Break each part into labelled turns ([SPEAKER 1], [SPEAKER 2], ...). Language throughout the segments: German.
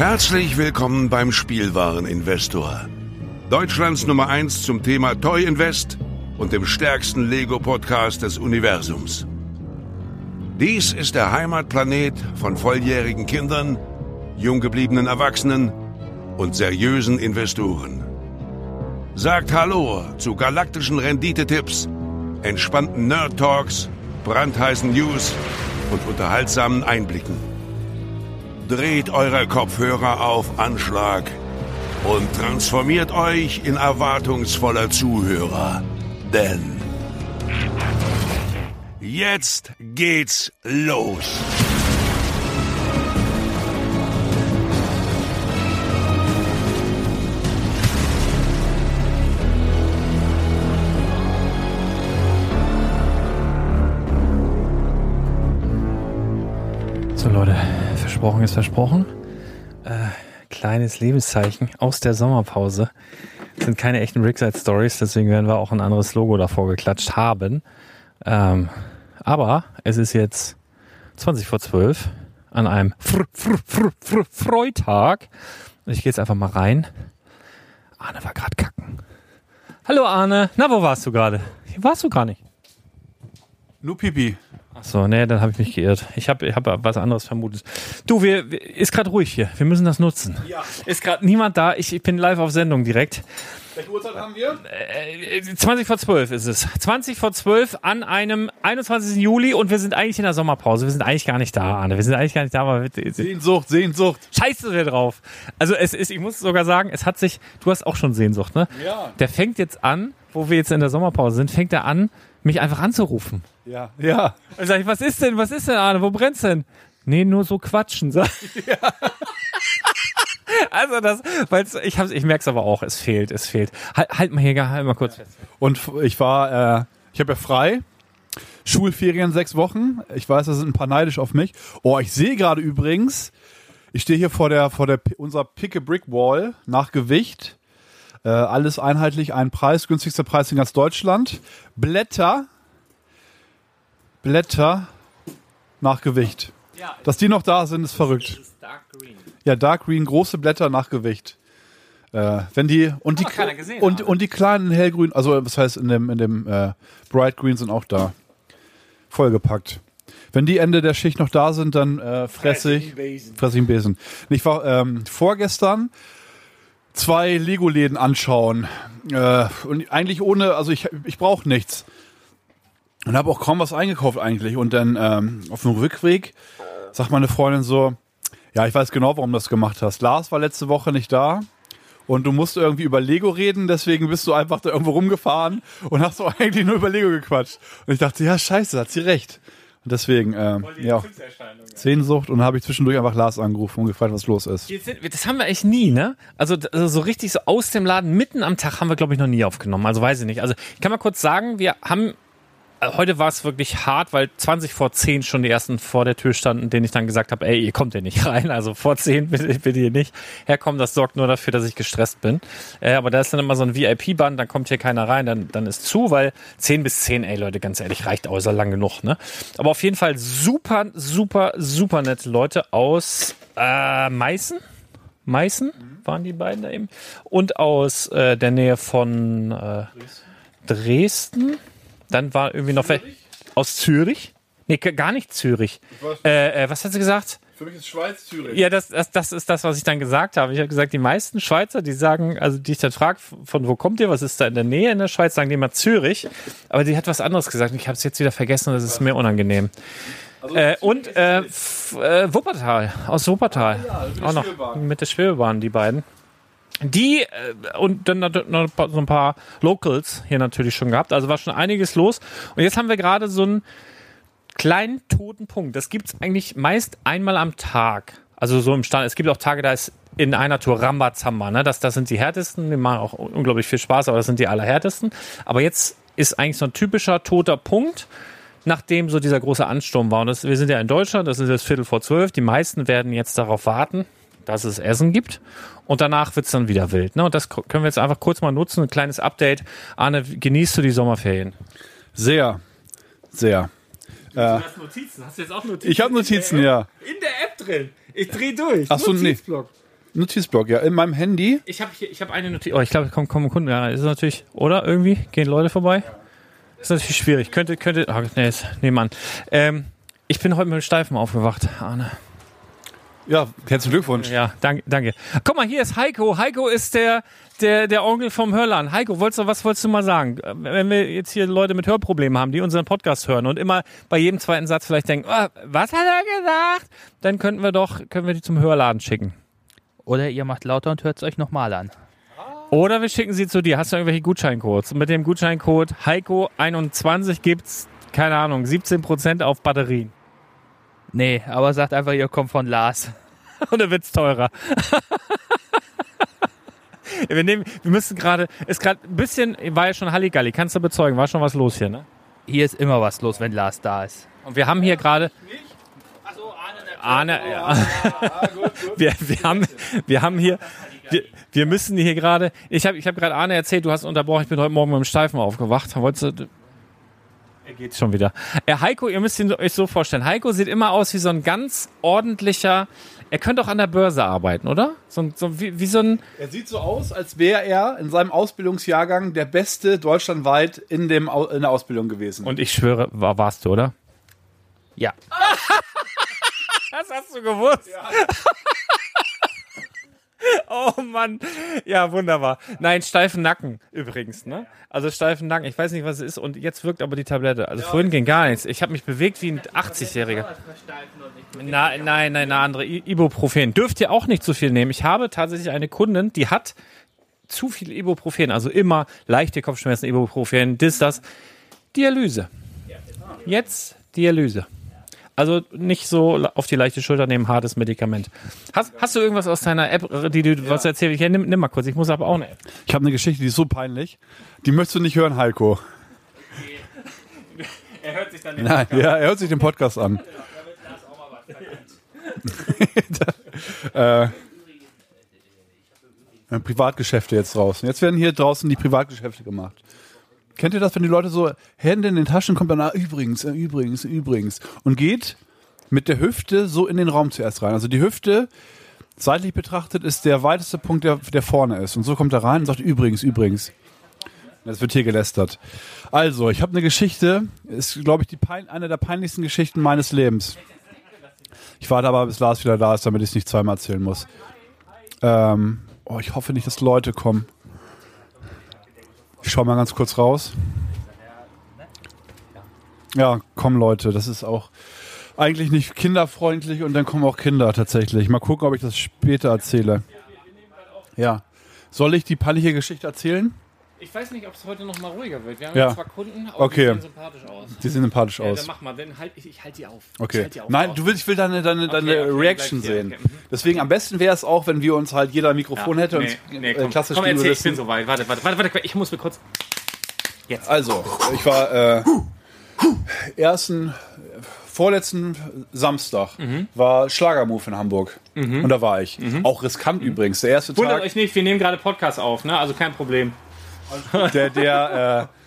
[SPEAKER 1] Herzlich willkommen beim Spielwareninvestor. Deutschlands Nummer 1 zum Thema Toy Invest und dem stärksten Lego-Podcast des Universums. Dies ist der Heimatplanet von volljährigen Kindern, jung gebliebenen Erwachsenen und seriösen Investoren. Sagt Hallo zu galaktischen Renditetipps, entspannten Nerd Talks, brandheißen News und unterhaltsamen Einblicken. Dreht eure Kopfhörer auf Anschlag und transformiert euch in erwartungsvoller Zuhörer. Denn jetzt geht's los.
[SPEAKER 2] Versprochen ist versprochen. Äh, kleines Lebenszeichen aus der Sommerpause. Das sind keine echten Rickside Stories, deswegen werden wir auch ein anderes Logo davor geklatscht haben. Ähm, aber es ist jetzt 20 vor 12 an einem Fr Fr Fr Fr Freitag. Ich gehe jetzt einfach mal rein. Arne war gerade kacken. Hallo Arne, na wo warst du gerade? Hier warst du gar nicht.
[SPEAKER 3] Nur Pipi.
[SPEAKER 2] So, nee, dann habe ich mich geirrt. Ich habe ich hab was anderes vermutet. Du, wir, wir ist gerade ruhig hier. Wir müssen das nutzen.
[SPEAKER 3] Ja.
[SPEAKER 2] Ist gerade niemand da. Ich, ich bin live auf Sendung direkt.
[SPEAKER 3] Welche Uhrzeit haben wir?
[SPEAKER 2] Äh, 20 vor 12 ist es. 20 vor 12 an einem 21. Juli und wir sind eigentlich in der Sommerpause. Wir sind eigentlich gar nicht da, Arne. Wir sind eigentlich gar nicht da, aber wir-
[SPEAKER 3] Sehnsucht, Sehnsucht.
[SPEAKER 2] scheiße wir drauf. Also es ist, ich muss sogar sagen, es hat sich, du hast auch schon Sehnsucht, ne?
[SPEAKER 3] Ja.
[SPEAKER 2] Der fängt jetzt an, wo wir jetzt in der Sommerpause sind, fängt er an, mich einfach anzurufen.
[SPEAKER 3] Ja. Ja.
[SPEAKER 2] Dann sag ich, was ist denn, was ist denn, Arne, wo brennt's denn? Nee, nur so quatschen. Sag. Also das, weil ich hab's, ich merk's aber auch, es fehlt, es fehlt. Halt, halt mal hier, halt mal kurz fest.
[SPEAKER 3] Und ich war, äh, ich habe ja frei. Schulferien sechs Wochen. Ich weiß, da sind ein paar neidisch auf mich. Oh, ich sehe gerade übrigens, ich stehe hier vor der, vor der, unserer Pick a Brick Wall nach Gewicht. Äh, alles einheitlich, ein Preis, günstigster Preis in ganz Deutschland. Blätter, Blätter nach Gewicht.
[SPEAKER 2] Ja,
[SPEAKER 3] Dass die noch da sind, ist verrückt.
[SPEAKER 2] ist Dark Green.
[SPEAKER 3] Ja, Dark Green, große Blätter nach Gewicht. Äh, wenn die und die
[SPEAKER 2] gesehen,
[SPEAKER 3] und, und die kleinen hellgrün, also was heißt in dem in dem äh, Bright Green sind auch da. Vollgepackt. Wenn die Ende der Schicht noch da sind, dann äh, fresse ich fresse ich einen Besen. Ich war ähm, vorgestern zwei Lego-Läden anschauen äh, und eigentlich ohne, also ich ich brauche nichts und habe auch kaum was eingekauft eigentlich und dann ähm, auf dem Rückweg sagt meine Freundin so, ja, ich weiß genau, warum du das gemacht hast. Lars war letzte Woche nicht da und du musst irgendwie über Lego reden, deswegen bist du einfach da irgendwo rumgefahren und hast auch eigentlich nur über Lego gequatscht. Und ich dachte, ja, scheiße, hat sie recht. Deswegen, ähm, ja, Sehnsucht und habe ich zwischendurch einfach Lars angerufen und gefragt, was los ist.
[SPEAKER 2] Jetzt sind- Das haben wir echt nie, ne? Also, also so richtig so aus dem Laden mitten am Tag haben wir, glaube ich, noch nie aufgenommen. Also weiß ich nicht. Also ich kann mal kurz sagen, wir haben äh, Heute war es wirklich hart, weil 20 vor 10 schon die ersten vor der Tür standen, denen ich dann gesagt habe, ey, ihr kommt hier nicht rein. Also vor 10 bitte, bitte hier nicht herkommen. Das sorgt nur dafür, dass ich gestresst bin. Äh, aber da ist dann immer so ein VIP-Band, dann kommt hier keiner rein, dann, dann ist zu, weil 10 bis 10, ey Leute, ganz ehrlich, reicht außer lang genug. Ne? Aber auf jeden Fall super, super, super nette Leute aus äh, Meißen. Meißen waren die beiden da eben. Und aus äh, der Nähe von äh, Dresden. Dann war irgendwie noch aus Zürich. Nee, gar nicht Zürich. Äh, äh, was hat sie gesagt?
[SPEAKER 3] Für mich ist Schweiz Zürich.
[SPEAKER 2] Ja, das, das, das ist das, was ich dann gesagt habe. Ich habe gesagt, die meisten Schweizer, die sagen, also die ich dann frage, von wo kommt ihr, was ist da in der Nähe in der Schweiz, sagen die immer Zürich. Aber die hat was anderes gesagt ich habe es jetzt wieder vergessen und das ist mir unangenehm. Äh, und äh, äh, Wuppertal, aus Wuppertal. Auch noch mit der Schwebebahn, die beiden. Die äh, und dann noch so ein paar Locals hier natürlich schon gehabt. Also war schon einiges los. Und jetzt haben wir gerade so einen kleinen toten Punkt. Das gibt's eigentlich meist einmal am Tag. Also so im Stand. Es gibt auch Tage, da ist in einer Tour Rambazamba. Ne? Das, das sind die härtesten. Die machen auch unglaublich viel Spaß, aber das sind die allerhärtesten. Aber jetzt ist eigentlich so ein typischer toter Punkt, nachdem so dieser große Ansturm war. Und das, wir sind ja in Deutschland, das ist jetzt Viertel vor zwölf. Die meisten werden jetzt darauf warten, dass es Essen gibt. Und danach wird's dann wieder wild. Ne? Und das können wir jetzt einfach kurz mal nutzen. Ein kleines Update. Arne, genießt du die Sommerferien?
[SPEAKER 3] Sehr, sehr.
[SPEAKER 2] Du hast Notizen. Hast du jetzt auch Notizen?
[SPEAKER 3] Ich habe Notizen, ja.
[SPEAKER 2] In der App drin. Ich dreh durch.
[SPEAKER 3] Ach so, nee.
[SPEAKER 2] Notizblock.
[SPEAKER 3] Notizblock, ja, in meinem Handy.
[SPEAKER 2] Ich habe ich hab eine Notiz. Oh, ich glaube, kommen kommen Kunden. Ja, ist natürlich, oder? Irgendwie? Gehen Leute vorbei? Ist natürlich schwierig. Könnte, könnte. Oh, nee, nee, Mann. Ähm, ich bin heute mit dem Steifen aufgewacht, Arne.
[SPEAKER 3] Ja, herzlichen Glückwunsch.
[SPEAKER 2] Ja, danke, danke. Guck mal, hier ist Heiko. Heiko ist der, der, der Onkel vom Hörlan. Heiko, wolltest du, was wolltest du mal sagen? Wenn wir jetzt hier Leute mit Hörproblemen haben, die unseren Podcast hören und immer bei jedem zweiten Satz vielleicht denken, oh, was hat er gesagt? Dann könnten wir doch, können wir die zum Hörladen schicken.
[SPEAKER 4] Oder ihr macht lauter und hört es euch nochmal an.
[SPEAKER 2] Oder wir schicken sie zu dir. Hast du irgendwelche Gutscheincodes? Mit dem Gutscheincode Heiko21 gibt's, keine Ahnung, 17% auf Batterien.
[SPEAKER 4] Nee, aber sagt einfach, ihr kommt von Lars.
[SPEAKER 2] Und dann wird's teurer. wir, nehmen, wir müssen gerade, ist gerade ein bisschen, war ja schon Halligalli, kannst du bezeugen, war schon was los hier, ne?
[SPEAKER 4] Hier ist immer was los, wenn Lars da ist.
[SPEAKER 2] Und wir haben hier gerade. Arne, ja. wir, wir, haben, wir haben hier, wir, wir müssen hier gerade, ich habe ich hab gerade Arne erzählt, du hast unterbrochen, ich bin heute Morgen mit dem Steifen aufgewacht. Wolltest du, geht schon wieder. Äh, Heiko, ihr müsst ihn euch so vorstellen. Heiko sieht immer aus wie so ein ganz ordentlicher, er könnte auch an der Börse arbeiten, oder? So, ein- so wie, wie so ein,
[SPEAKER 3] Er sieht so aus, als wäre er in seinem Ausbildungsjahrgang der Beste deutschlandweit in, dem, in der Ausbildung gewesen.
[SPEAKER 2] und ich schwöre, war, warst du, oder?
[SPEAKER 4] Ja.
[SPEAKER 2] Das hast du gewusst. oh Mann. Ja, wunderbar. Nein, steifen Nacken übrigens, ne? Also steifen Nacken. Ich weiß nicht, was es ist. Und jetzt wirkt aber die Tablette. Also vorhin ging gar nichts. Ich habe mich bewegt wie ein 80-Jähriger. Nein, nein, nein, eine andere. Ibuprofen. Dürft ihr auch nicht zu viel nehmen. Ich habe tatsächlich eine Kundin, die hat zu viel Ibuprofen. Also immer leichte Kopfschmerzen, Ibuprofen, das, das. Dialyse. Jetzt Dialyse. Also nicht so auf die leichte Schulter nehmen, hartes Medikament. Hast, hast du irgendwas aus deiner App, die du was erzählt? Ja, nimm, nimm mal kurz. Ich muss aber auch eine App.
[SPEAKER 3] Ich habe eine Geschichte, die ist so peinlich. Die möchtest du nicht hören, Heiko.
[SPEAKER 2] Er hört sich dann
[SPEAKER 3] Nein, ja, er hört sich den Podcast an. äh, äh, Privatgeschäfte jetzt draußen. Jetzt werden hier draußen die Privatgeschäfte gemacht. Kennt ihr das, wenn die Leute so Hände in den Taschen kommen, dann ah, übrigens, äh, übrigens, übrigens und geht mit der Hüfte so in den Raum zuerst rein. Also die Hüfte seitlich betrachtet ist der weiteste Punkt, der, der vorne ist. Und so kommt er rein und sagt übrigens, übrigens. Das wird hier gelästert. Also, ich habe eine Geschichte, ist, glaube ich, die pein eine der peinlichsten Geschichten meines Lebens. Ich warte aber, bis Lars wieder da ist, damit ich es nicht zweimal erzählen muss. Ähm, oh, ich hoffe nicht, dass Leute kommen. Ich schau mal ganz kurz raus. Ja, kommen Leute, das ist auch eigentlich nicht kinderfreundlich und dann kommen auch Kinder tatsächlich. Mal gucken, ob ich das später erzähle. Ja. Soll ich die peinliche Geschichte erzählen?
[SPEAKER 2] Ich weiß nicht, ob es heute noch mal ruhiger wird. Wir haben
[SPEAKER 3] Ja.
[SPEAKER 2] ja zwar Kunden, aber
[SPEAKER 3] Okay.
[SPEAKER 2] die sehen sympathisch aus.
[SPEAKER 3] Die sehen sympathisch
[SPEAKER 2] Ja,
[SPEAKER 3] aus.
[SPEAKER 2] dann mach mal, dann halt, ich, ich halte die auf.
[SPEAKER 3] Okay.
[SPEAKER 2] halt die auf.
[SPEAKER 3] Nein,
[SPEAKER 2] auf.
[SPEAKER 3] du willst, ich will deine, deine, deine
[SPEAKER 2] okay,
[SPEAKER 3] Reaction sehen.
[SPEAKER 2] okay. Mhm.
[SPEAKER 3] Deswegen am besten wäre es auch, wenn wir uns halt jeder ein Mikrofon hätte
[SPEAKER 2] nee,
[SPEAKER 3] und
[SPEAKER 2] nee,
[SPEAKER 3] äh,
[SPEAKER 2] komm,
[SPEAKER 3] klassisch
[SPEAKER 2] komm, erzähl, ich bin
[SPEAKER 3] würdest.
[SPEAKER 2] so weit. Warte, warte, warte, warte, ich muss mir kurz.
[SPEAKER 3] Also, ich war äh, ersten, vorletzten Samstag
[SPEAKER 2] Mhm.
[SPEAKER 3] war Schlagermove in Hamburg. Und da war ich. Auch riskant übrigens. Der erste
[SPEAKER 2] Mhm. Wundert
[SPEAKER 3] Tag,
[SPEAKER 2] euch nicht, wir nehmen gerade Podcast auf, ne? Also kein Problem.
[SPEAKER 3] Der, der, äh,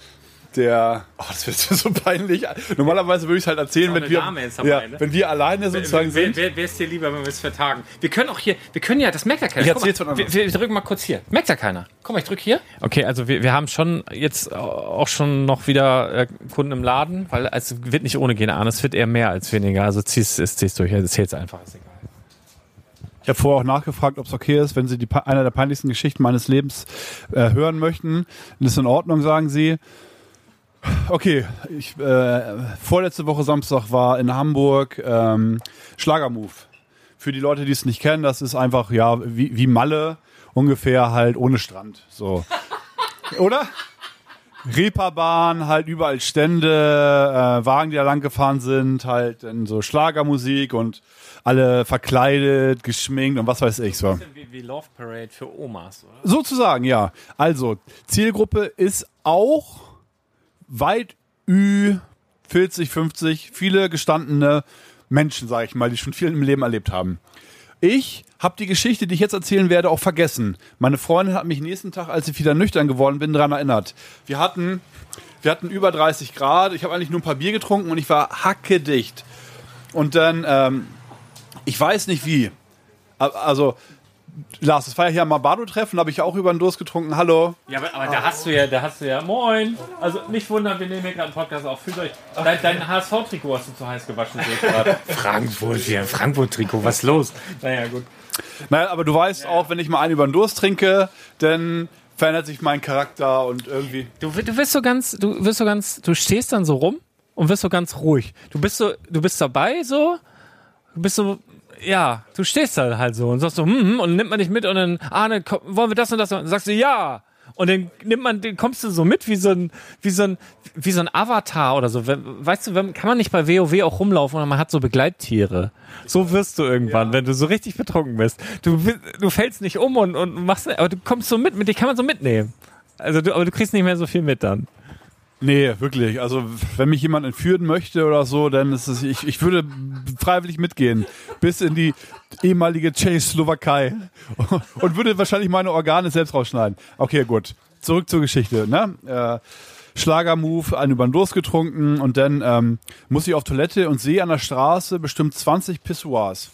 [SPEAKER 3] der, oh, das wird so peinlich. Normalerweise würde ich es halt erzählen, wenn wir,
[SPEAKER 2] dabei,
[SPEAKER 3] ja,
[SPEAKER 2] ne?
[SPEAKER 3] wenn wir alleine sozusagen
[SPEAKER 2] wer,
[SPEAKER 3] sind.
[SPEAKER 2] wer, wer ist dir lieber, wenn wir es vertagen? Wir können auch hier, wir können ja, das merkt ja keiner.
[SPEAKER 3] Ich
[SPEAKER 2] Guck mal,
[SPEAKER 3] erzähl's
[SPEAKER 2] wir, wir drücken mal kurz hier. Merkt ja keiner. Guck mal, ich drücke hier. Okay, also wir, wir haben schon jetzt auch schon noch wieder äh, Kunden im Laden, weil es wird nicht ohne gehen, Arne. Es wird eher mehr als weniger. Also zieh's, es zieh's durch. Also zähl's einfach, ist egal.
[SPEAKER 3] Ich habe vorher auch nachgefragt, ob es okay ist, wenn Sie die, einer der peinlichsten Geschichten meines Lebens äh, hören möchten. Das ist in Ordnung, sagen Sie. Okay, ich, äh, vorletzte Woche Samstag war in Hamburg ähm, Schlagermove. Für die Leute, die es nicht kennen, das ist einfach ja wie, wie Malle ungefähr halt ohne Strand. So, oder? Reeperbahn, halt überall Stände, äh, Wagen, die da lang gefahren sind, halt in so Schlagermusik und alle verkleidet, geschminkt und was weiß ich so.
[SPEAKER 2] Wie, wie Love Parade für Omas, oder?
[SPEAKER 3] Sozusagen, ja. Also, Zielgruppe ist auch weit Ü 40, 50, viele gestandene Menschen, sage ich mal, die schon viel im Leben erlebt haben. Ich habe die Geschichte, die ich jetzt erzählen werde, auch vergessen. Meine Freundin hat mich nächsten Tag, als ich wieder nüchtern geworden bin, daran erinnert. Wir hatten, wir hatten über 30 Grad. Ich habe eigentlich nur ein paar Bier getrunken und ich war hackedicht. Und dann, ähm, ich weiß nicht wie. Also, Lars, das war ja hier am Mabado-Treffen, da habe ich auch über den Durst getrunken. Hallo.
[SPEAKER 2] Ja, aber, aber da hast du ja, da hast du ja, moin. Also nicht wundern, wir nehmen hier gerade einen Podcast auf. Fühlt euch, dein, dein HSV-Trikot hast du zu heiß gewaschen. sehe ich gerade. Frankfurt, ja, Frankfurt-Trikot, was ist los? Naja, gut.
[SPEAKER 3] Naja, aber du weißt auch, wenn ich mal einen über den Durst trinke, dann verändert sich mein Charakter und irgendwie.
[SPEAKER 2] Du, du wirst so ganz, du wirst so ganz, du stehst dann so rum und wirst so ganz ruhig. Du bist so, du bist dabei so, bist so, ja, du stehst da halt so und sagst so, hm, hm, und dann nimmt man dich mit und dann, ah, ne, komm, wollen wir das und das und dann sagst du ja. Und dann nimmt man, den kommst du so mit wie so ein, wie so ein, wie so ein Avatar oder so. Weißt du, kann man nicht bei WoW auch rumlaufen und man hat so Begleittiere. So wirst du irgendwann, wenn du so richtig betrunken bist. Du, du fällst nicht um und, und machst, aber du kommst so mit, mit dich kann man so mitnehmen. Also du, aber du kriegst nicht mehr so viel mit dann.
[SPEAKER 3] Nee, wirklich. Also, wenn mich jemand entführen möchte oder so, dann ist es, ich, ich würde freiwillig mitgehen. Bis in die ehemalige Tschechoslowakei. Und würde wahrscheinlich meine Organe selbst rausschneiden. Okay, gut. Zurück zur Geschichte, ne? Äh, Schlagermove, einen über den Durst getrunken und dann ähm, muss ich auf Toilette und sehe an der Straße bestimmt 20 Pissoirs.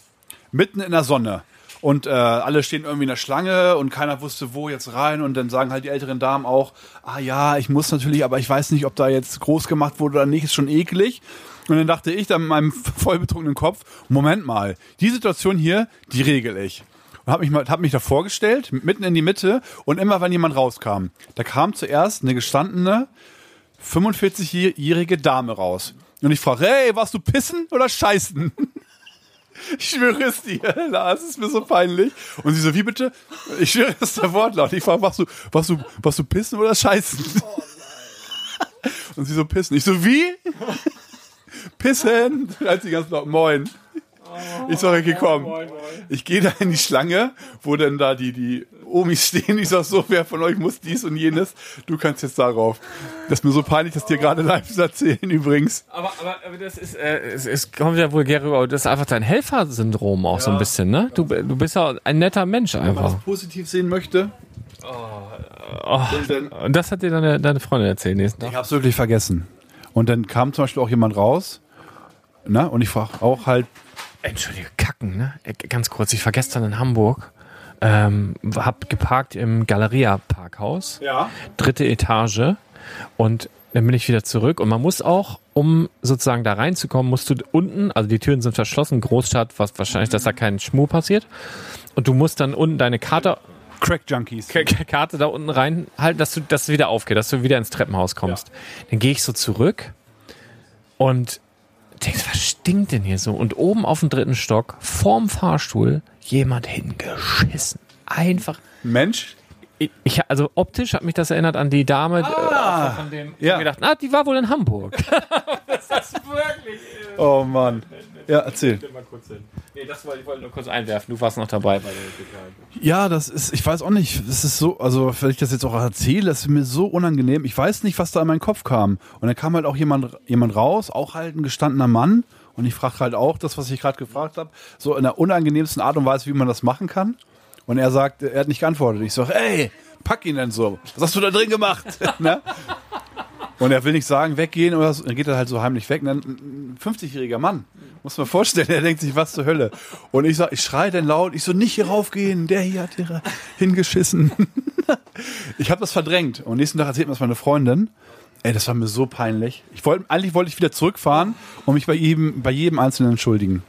[SPEAKER 3] Mitten in der Sonne. Und äh, alle stehen irgendwie in der Schlange und keiner wusste, wo jetzt rein. Und dann sagen halt die älteren Damen auch, ah ja, ich muss natürlich, aber ich weiß nicht, ob da jetzt groß gemacht wurde oder nicht, ist schon eklig. Und dann dachte ich dann mit meinem vollbetrunkenen Kopf, Moment mal, die Situation hier, die regel ich. Und habe mich, mal- hab mich da vorgestellt, mitten in die Mitte und immer, wenn jemand rauskam, da kam zuerst eine gestandene 45-jährige Dame raus. Und ich frage, hey, warst du pissen oder scheißen? Ich schwöre es dir, Lars, es ist mir so peinlich. Und sie so, wie bitte? Ich schwöre, das ist der Wortlaut. Ich frage, warst du, warst du, warst du pissen oder scheißen? Und sie so, pissen. Ich so, wie? Pissen? Als sie ganz laut, moin. Ich sage, okay, komm. Ich gehe da in die Schlange, wo denn da die, die Omis stehen. Ich sag so, wer von euch muss dies und jenes? Du kannst jetzt darauf. Das ist mir so peinlich, dass dir gerade live zu erzählen übrigens.
[SPEAKER 2] Aber, aber, aber das ist, äh, es, es kommt ja vulgär rüber, das ist einfach dein Helfersyndrom auch so ein bisschen, ne? Du, du bist ja ein netter Mensch einfach.
[SPEAKER 3] positiv sehen möchte. Und dann,
[SPEAKER 2] Und das hat dir deine, deine Freundin erzählt nächsten Tag.
[SPEAKER 3] Ich hab's wirklich vergessen. Und dann kam zum Beispiel auch jemand raus. Na, und ich frage auch halt,
[SPEAKER 2] Entschuldige, kacken, ne? Äh, Ganz kurz, ich war gestern in Hamburg, ähm, hab geparkt im Galeria Parkhaus,
[SPEAKER 3] ja.
[SPEAKER 2] dritte Etage und dann bin ich wieder zurück und man muss auch, um sozusagen da reinzukommen, musst du unten, also die Türen sind verschlossen, Großstadt, was wahrscheinlich, dass da kein Schmuh passiert und du musst dann unten deine Karte
[SPEAKER 3] Crack Junkies.
[SPEAKER 2] Karte da unten reinhalten, dass du, dass es wieder aufgeht, dass du wieder ins Treppenhaus kommst. Dann gehe ich so zurück und denkst, was stinkt denn hier so? Und oben auf dem dritten Stock, vorm Fahrstuhl, jemand hingeschissen. Einfach.
[SPEAKER 3] Mensch.
[SPEAKER 2] Ich, ich, also optisch hat mich das erinnert an die Dame äh, von dem. Ich
[SPEAKER 3] ja.
[SPEAKER 2] hab gedacht, ah, die war wohl in Hamburg. das ist wirklich.
[SPEAKER 3] Oh Mann. Ja, erzähl.
[SPEAKER 2] Mal kurz hin. Nee, das wollte ich wollte nur kurz einwerfen. Du warst noch dabei bei der
[SPEAKER 3] Ja, das ist, ich weiß auch nicht, es ist so, also wenn ich das jetzt auch erzähle, das ist mir so unangenehm. Ich weiß nicht, was da in meinen Kopf kam. Und dann kam halt auch jemand, jemand raus, auch halt ein gestandener Mann. Und ich frage halt auch das, was ich gerade gefragt habe, so in der unangenehmsten Art und Weise, wie man das machen kann. Und er sagt, er hat nicht geantwortet. Ich sage, ey, pack ihn denn so. Was hast du da drin gemacht? ne? Und er will nicht sagen, weggehen oder so. Dann geht er halt so heimlich weg. Und dann ein 50-jähriger Mann. Muss man vorstellen, er denkt sich, was zur Hölle. Und ich sag, ich schreie dann laut, ich so, nicht hier raufgehen, der hier hat hier hingeschissen. ich habe das verdrängt. Und nächsten Tag erzählt mir das meine Freundin. Ey, das war mir so peinlich. Ich wollte, eigentlich wollte ich wieder zurückfahren und mich bei jedem, bei jedem Einzelnen entschuldigen.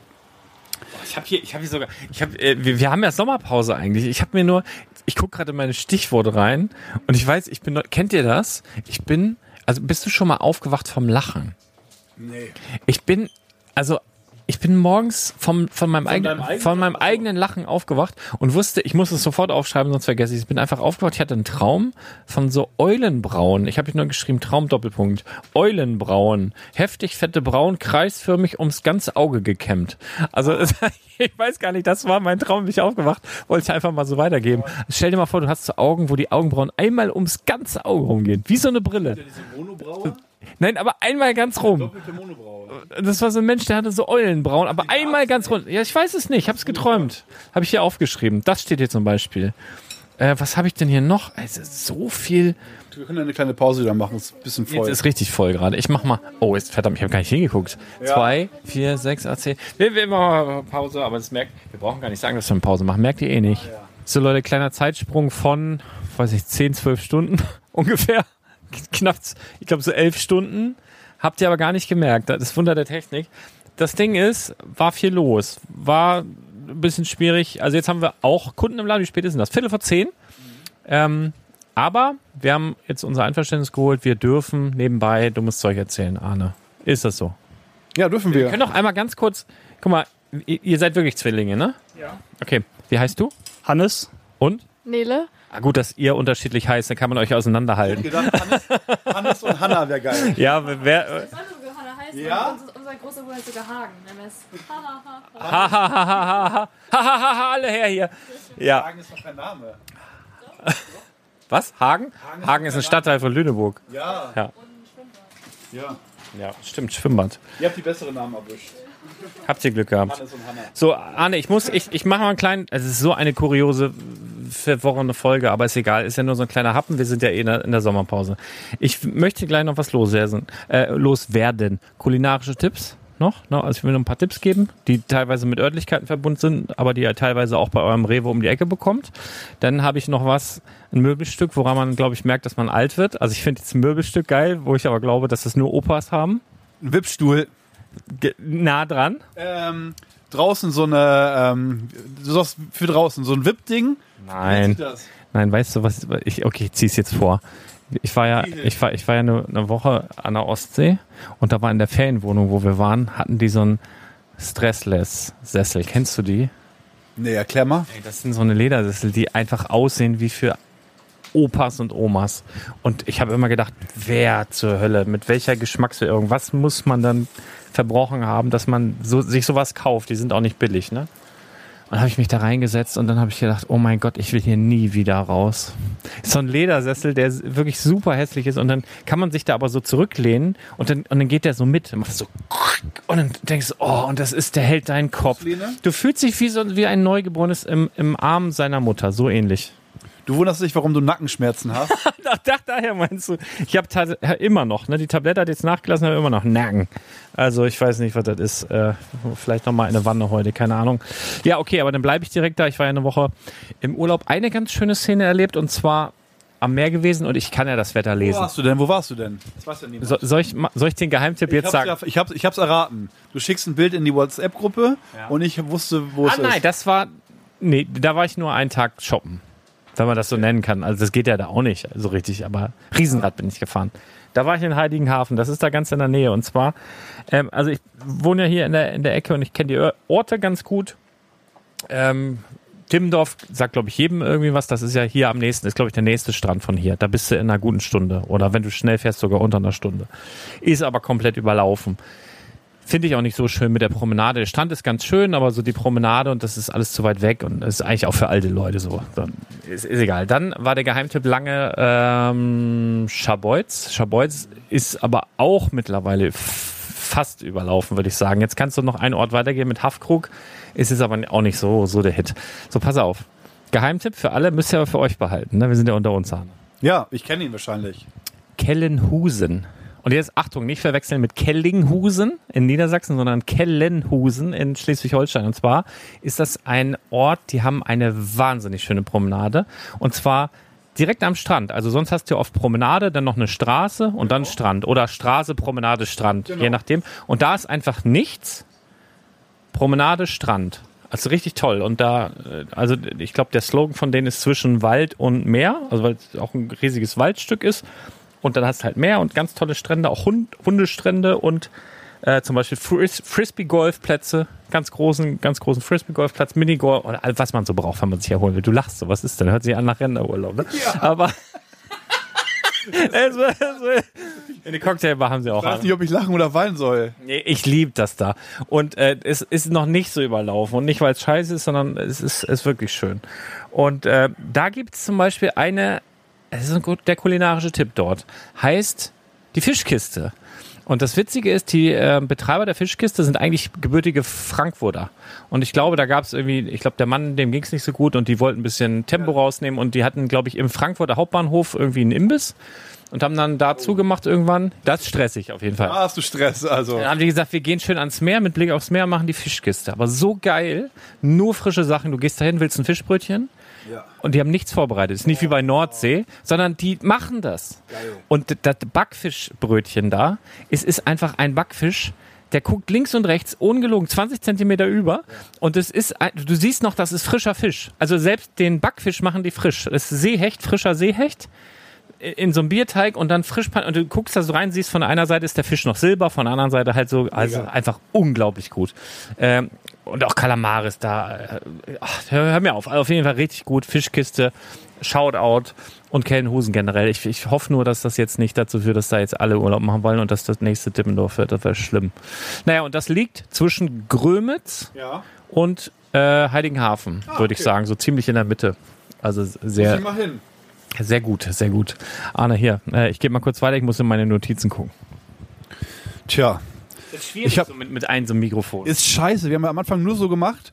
[SPEAKER 2] Ich habe hier, ich habe hier sogar, ich habe, äh, wir, wir haben ja Sommerpause eigentlich. Ich habe mir nur, ich gucke gerade in meine Stichworte rein und ich weiß, ich bin, kennt ihr das? Ich bin, also bist du schon mal aufgewacht vom Lachen?
[SPEAKER 3] Nee.
[SPEAKER 2] Ich bin, also ich bin morgens vom, von, meinem, eigen,
[SPEAKER 3] deinem eigenen
[SPEAKER 2] von meinem eigenen Lachen aufgewacht und wusste, ich muss es sofort aufschreiben, sonst vergesse ich es. Ich bin einfach aufgewacht, ich hatte einen Traum von so Eulenbrauen. Ich habe nur geschrieben, Traumdoppelpunkt. Eulenbrauen. Heftig fette Braun, kreisförmig ums ganze Auge gekämmt. Also ich weiß gar nicht, das war mein Traum, bin ich aufgewacht, wollte ich einfach mal so weitergeben. Stell dir mal vor, du hast so Augen, wo die Augenbrauen einmal ums ganze Auge rumgehen. Wie so eine Brille.
[SPEAKER 3] Monobraue?
[SPEAKER 2] Nein, aber einmal ganz rum. Das war so ein Mensch, der hatte so Eulenbraun, aber einmal ganz rund. Ja, ich weiß es nicht, ich habe es geträumt. Habe ich hier aufgeschrieben. Das steht hier zum Beispiel. Äh, was habe ich denn hier noch? Also so viel.
[SPEAKER 3] Wir können eine kleine Pause wieder machen, ist ein bisschen
[SPEAKER 2] Jetzt
[SPEAKER 3] voll.
[SPEAKER 2] ist richtig voll gerade. Ich mach mal. Oh, jetzt verdammt, ich habe gar nicht hingeguckt. Zwei, vier, sechs, acht, zehn. Wir, wir machen mal Pause, aber das merkt. Wir brauchen gar nicht sagen, dass wir eine Pause machen. Merkt ihr eh nicht. So Leute, kleiner Zeitsprung von, weiß ich, 10, 12 Stunden ungefähr. Knapp, ich glaube so 11 Stunden. Habt ihr aber gar nicht gemerkt. Das ist Wunder der Technik. Das Ding ist, war viel los. War ein bisschen schwierig. Also jetzt haben wir auch Kunden im Laden. Wie spät ist denn das? Viertel vor zehn. Ähm, aber wir haben jetzt unser Einverständnis geholt. Wir dürfen nebenbei dummes Zeug erzählen, Arne. Ist das so?
[SPEAKER 3] Ja, dürfen
[SPEAKER 2] Wir
[SPEAKER 3] wir.
[SPEAKER 2] können doch einmal ganz kurz, guck mal, ihr seid wirklich Zwillinge, ne?
[SPEAKER 5] Ja.
[SPEAKER 2] Okay, wie heißt du?
[SPEAKER 5] Hannes?
[SPEAKER 2] Und?
[SPEAKER 6] Nele?
[SPEAKER 2] Ah, gut, dass ihr unterschiedlich heißt, dann kann man euch auseinanderhalten.
[SPEAKER 3] Ich gedacht, Hannes, Hannes und Hanna wäre geil.
[SPEAKER 2] Ja, wer.
[SPEAKER 3] Ja?
[SPEAKER 6] Unser großer Bruder sogar Hagen.
[SPEAKER 2] Ha ha ha ha ha ha ha ha alle her hier. Ja.
[SPEAKER 3] Hagen ist doch kein Name.
[SPEAKER 2] Was? Hagen? Hagen ist ein Stadtteil von Lüneburg.
[SPEAKER 3] Ja.
[SPEAKER 2] Ja.
[SPEAKER 3] Ja.
[SPEAKER 2] Ja, stimmt, Schwimmbad.
[SPEAKER 3] Ihr habt die besseren Namen erwischt.
[SPEAKER 2] Habt ihr Glück gehabt. So, Arne, ich muss, ich, ich mache mal einen kleinen, es ist so eine kuriose, verworrene Folge, aber ist egal, ist ja nur so ein kleiner Happen, wir sind ja eh in der, in der Sommerpause. Ich möchte gleich noch was loswerden, äh, loswerden. Kulinarische Tipps noch, noch, also ich will noch ein paar Tipps geben, die teilweise mit Örtlichkeiten verbunden sind, aber die ihr teilweise auch bei eurem Rewe um die Ecke bekommt. Dann habe ich noch was, ein Möbelstück, woran man, glaube ich, merkt, dass man alt wird. Also ich finde jetzt ein Möbelstück geil, wo ich aber glaube, dass das nur Opas haben.
[SPEAKER 3] Ein Wippstuhl.
[SPEAKER 2] Nah dran.
[SPEAKER 3] Ähm, draußen so eine, ähm, du sagst für draußen, so ein Wipp-Ding.
[SPEAKER 2] Nein. Nein, weißt du was? Ich, okay, ich zieh's jetzt vor. Ich war ja, ich war, ich war ja eine, eine Woche an der Ostsee und da war in der Ferienwohnung, wo wir waren, hatten die so einen Stressless-Sessel. Kennst du die?
[SPEAKER 3] Nee, erklär mal.
[SPEAKER 2] Ey, Das sind so eine Ledersessel, die einfach aussehen wie für Opas und Omas. Und ich habe immer gedacht, wer zur Hölle, mit welcher Geschmacksverirrung, was muss man dann verbrochen haben, dass man so, sich sowas kauft? Die sind auch nicht billig, ne? Und habe ich mich da reingesetzt und dann habe ich gedacht, oh mein Gott, ich will hier nie wieder raus. Ist so ein Ledersessel, der wirklich super hässlich ist und dann kann man sich da aber so zurücklehnen und dann, und dann geht der so mit, macht so und dann denkst du, oh, und das ist, der hält deinen Kopf. Du fühlst dich wie so wie ein Neugeborenes im, im Arm seiner Mutter, so ähnlich.
[SPEAKER 3] Du wunderst dich, warum du Nackenschmerzen hast.
[SPEAKER 2] Ach, da, daher meinst du, ich habe immer noch, ne, die Tablette hat jetzt nachgelassen, aber immer noch Nacken. Also ich weiß nicht, was das ist. Äh, vielleicht noch mal eine Wanne heute, keine Ahnung. Ja, okay, aber dann bleibe ich direkt da. Ich war ja eine Woche im Urlaub. Eine ganz schöne Szene erlebt und zwar am Meer gewesen und ich kann ja das Wetter
[SPEAKER 3] Wo
[SPEAKER 2] lesen.
[SPEAKER 3] warst du denn? Wo warst du denn? Das weiß ja niemand.
[SPEAKER 2] So, soll, ich, soll ich den Geheimtipp
[SPEAKER 3] ich,
[SPEAKER 2] jetzt sagen?
[SPEAKER 3] ja, ich, hab's, ich hab's erraten. Du schickst ein Bild in die WhatsApp-Gruppe und ich wusste, wo
[SPEAKER 2] Ah
[SPEAKER 3] es
[SPEAKER 2] nein,
[SPEAKER 3] ist.
[SPEAKER 2] das war, nee, da war ich nur einen Tag shoppen. Wenn man das so nennen kann. Also das geht ja da auch nicht so richtig, aber Riesenrad bin ich gefahren. Da war ich in Heiligenhafen, das ist da ganz in der Nähe. Und zwar, ähm, also ich wohne ja hier in der, in der Ecke und ich kenne die Orte ganz gut. Ähm, Timmendorf sagt, glaube ich, jedem irgendwie was. Das ist ja hier am nächsten, ist, glaube ich, der nächste Strand von hier. Da bist du in einer guten Stunde. Oder wenn du schnell fährst, sogar unter einer Stunde. Ist aber komplett überlaufen. Finde ich auch nicht so schön mit der Promenade. Der Strand ist ganz schön, aber so die Promenade und das ist alles zu weit weg und das ist eigentlich auch für alte Leute so. Dann ist, ist egal. Dann war der Geheimtipp lange ähm, Schabolz. Schabolz ist aber auch mittlerweile fast überlaufen, würde ich sagen. Jetzt kannst du noch einen Ort weitergehen mit Haffkrug. Ist es aber auch nicht so, so der Hit. So, pass auf. Geheimtipp für alle müsst ihr aber für euch behalten. Ne? Wir sind ja unter uns. Arne.
[SPEAKER 3] Ja, ich kenne ihn wahrscheinlich.
[SPEAKER 2] Kellenhusen. Und jetzt Achtung, nicht verwechseln mit Kellinghusen in Niedersachsen, sondern Kellenhusen in Schleswig-Holstein. Und zwar ist das ein Ort, die haben eine wahnsinnig schöne Promenade. Und zwar direkt am Strand. Also sonst hast du oft Promenade, dann noch eine Straße und dann Strand. Oder Straße, Promenade, Strand. Je nachdem. Und da ist einfach nichts. Promenade, Strand. Also richtig toll. Und da, äh, also ich glaube, der Slogan von denen ist zwischen Wald und Meer, also weil es auch ein riesiges Waldstück ist. Und dann hast du halt Meer und ganz tolle Strände, auch Hund, Hundestrände und äh, zum Beispiel Fris Frisbee-Golfplätze, ganz großen, ganz großen Frisbee-Golfplatz, Minigolf, oder all- was man so braucht, wenn man sich erholen will. Du lachst so, was ist denn? Hört sich an nach Rennerurlaub, ne? Aber es, war- in die Cocktailbar haben sie auch
[SPEAKER 3] Ich weiß nicht, ob ich lachen oder weinen soll.
[SPEAKER 2] Nee, ich liebe das da. Und äh, es ist noch nicht so überlaufen. Und nicht, weil es scheiße ist, sondern es ist, ist wirklich schön. Und äh, da gibt es zum Beispiel eine, es ist ein, gut- der kulinarische Tipp dort, heißt die Fischkiste. Und das Witzige ist, die äh, Betreiber der Fischkiste sind eigentlich gebürtige Frankfurter. Und ich glaube, da gab es irgendwie, ich glaube, der Mann, dem ging es nicht so gut und die wollten ein bisschen Tempo rausnehmen und die hatten, glaube ich, im Frankfurter Hauptbahnhof irgendwie einen Imbiss und haben dann da zugemacht irgendwann. Das ist stressig auf jeden Fall.
[SPEAKER 3] Ah, hast du Stress, also.
[SPEAKER 2] Dann haben die gesagt, wir gehen schön ans Meer, mit Blick aufs Meer machen die Fischkiste. Aber so geil, nur frische Sachen. Du gehst dahin, willst ein Fischbrötchen, Und die haben nichts vorbereitet. ist nicht wie bei Nordsee, sondern die machen das. Und das Backfischbrötchen da, es ist einfach ein Backfisch, der guckt links und rechts, ungelogen, 20 Zentimeter über. Und es ist, du siehst noch, das ist frischer Fisch. Also selbst den Backfisch machen die frisch. Das ist Seehecht, frischer Seehecht in so einem Bierteig und dann frisch und du guckst da so rein, siehst von einer Seite ist der Fisch noch silber, von der anderen Seite halt so, also einfach unglaublich gut. Ähm, und auch Kalamaris da, äh, ach, hör, hör mir auf, also auf jeden Fall richtig gut. Fischkiste, Shoutout und Kellenhusen generell. Ich, ich hoffe nur, dass das jetzt nicht dazu führt, dass da jetzt alle Urlaub machen wollen und dass das nächste Dippendorf wird. Das wäre schlimm. Naja, und das liegt zwischen Grömitz
[SPEAKER 3] Ja.
[SPEAKER 2] und äh, Heiligenhafen, würde ich sagen, so ziemlich in der Mitte. Also sehr,
[SPEAKER 3] mal hin.
[SPEAKER 2] sehr gut, sehr gut. Arne, hier, äh, ich gebe mal kurz weiter, ich muss in meine Notizen gucken.
[SPEAKER 3] Tja,
[SPEAKER 2] Das ist schwierig
[SPEAKER 3] Ich hab-
[SPEAKER 2] so mit, mit einem so einem Mikrofon.
[SPEAKER 3] ist scheiße. Wir haben ja am Anfang nur so gemacht,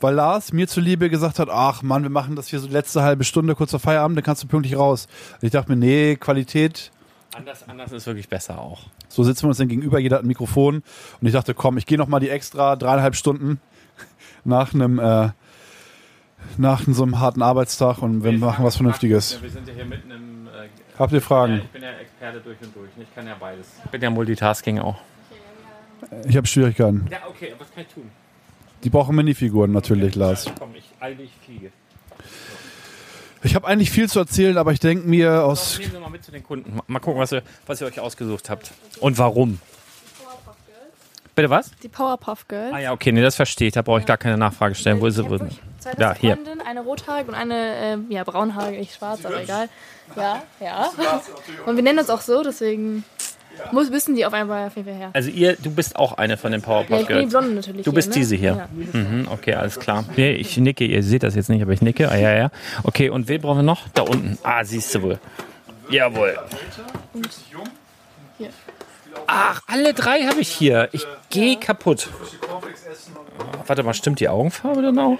[SPEAKER 3] weil Lars mir zuliebe gesagt hat, ach Mann, wir machen das hier so die letzte halbe Stunde kurz vor Feierabend, dann kannst du pünktlich raus. Und ich dachte mir, nee, Qualität,
[SPEAKER 2] anders, anders ist wirklich besser auch.
[SPEAKER 3] so sitzen wir uns dann gegenüber, jeder hat ein Mikrofon. Und ich dachte, komm, ich gehe noch mal die extra dreieinhalb Stunden nach einem äh, nach so einem harten Arbeitstag und wir machen was Vernünftiges.
[SPEAKER 2] Wir sind ja hier mitten im. Äh,
[SPEAKER 3] Habt ihr Fragen?
[SPEAKER 2] bin ja Experte durch und durch. Ich kann ja beides. Ich bin ja Multitasking auch.
[SPEAKER 3] Ich habe Schwierigkeiten.
[SPEAKER 2] Ja, okay, was kann ich tun?
[SPEAKER 3] Die brauchen Minifiguren natürlich, Lars.
[SPEAKER 2] Komm, ich eile, ich fliege.
[SPEAKER 3] Ich habe eigentlich viel zu erzählen, aber ich denke mir aus
[SPEAKER 2] Nehmen Sie mal mit zu den Kunden. Mal- gucken, was ihr, was ihr euch ausgesucht habt. Und warum. Bitte was?
[SPEAKER 6] Die Powerpuff Girls.
[SPEAKER 2] Ah ja, okay, nee, das verstehe ich. Da brauche ich gar keine Nachfrage stellen. Wo ist sie?
[SPEAKER 6] Ich Zwei
[SPEAKER 2] Ja, hier.
[SPEAKER 6] Eine rothaarig und eine ähm, ja, braunhaarig, nicht schwarz, aber egal. Ja, ja. Und wir nennen uns auch so, deswegen muss, müssen die auf einmal auf jeden Fall her.
[SPEAKER 2] Also ihr, du bist auch eine von den
[SPEAKER 6] Ja, ich bin die
[SPEAKER 2] Girls.
[SPEAKER 6] Blonde natürlich.
[SPEAKER 2] Du
[SPEAKER 6] hier,
[SPEAKER 2] bist
[SPEAKER 6] ne?
[SPEAKER 2] diese hier. Mhm, okay, alles klar. Nee, ich nicke, ihr seht das jetzt nicht, aber ich nicke. Ah, ja, ja. Okay, und wen brauchen wir noch? Da unten. Ah, siehst du wohl. Jawohl.
[SPEAKER 6] Hier.
[SPEAKER 2] Ach, alle drei habe ich hier. Ich gehe kaputt. Warte mal, stimmt die Augenfarbe denn auch?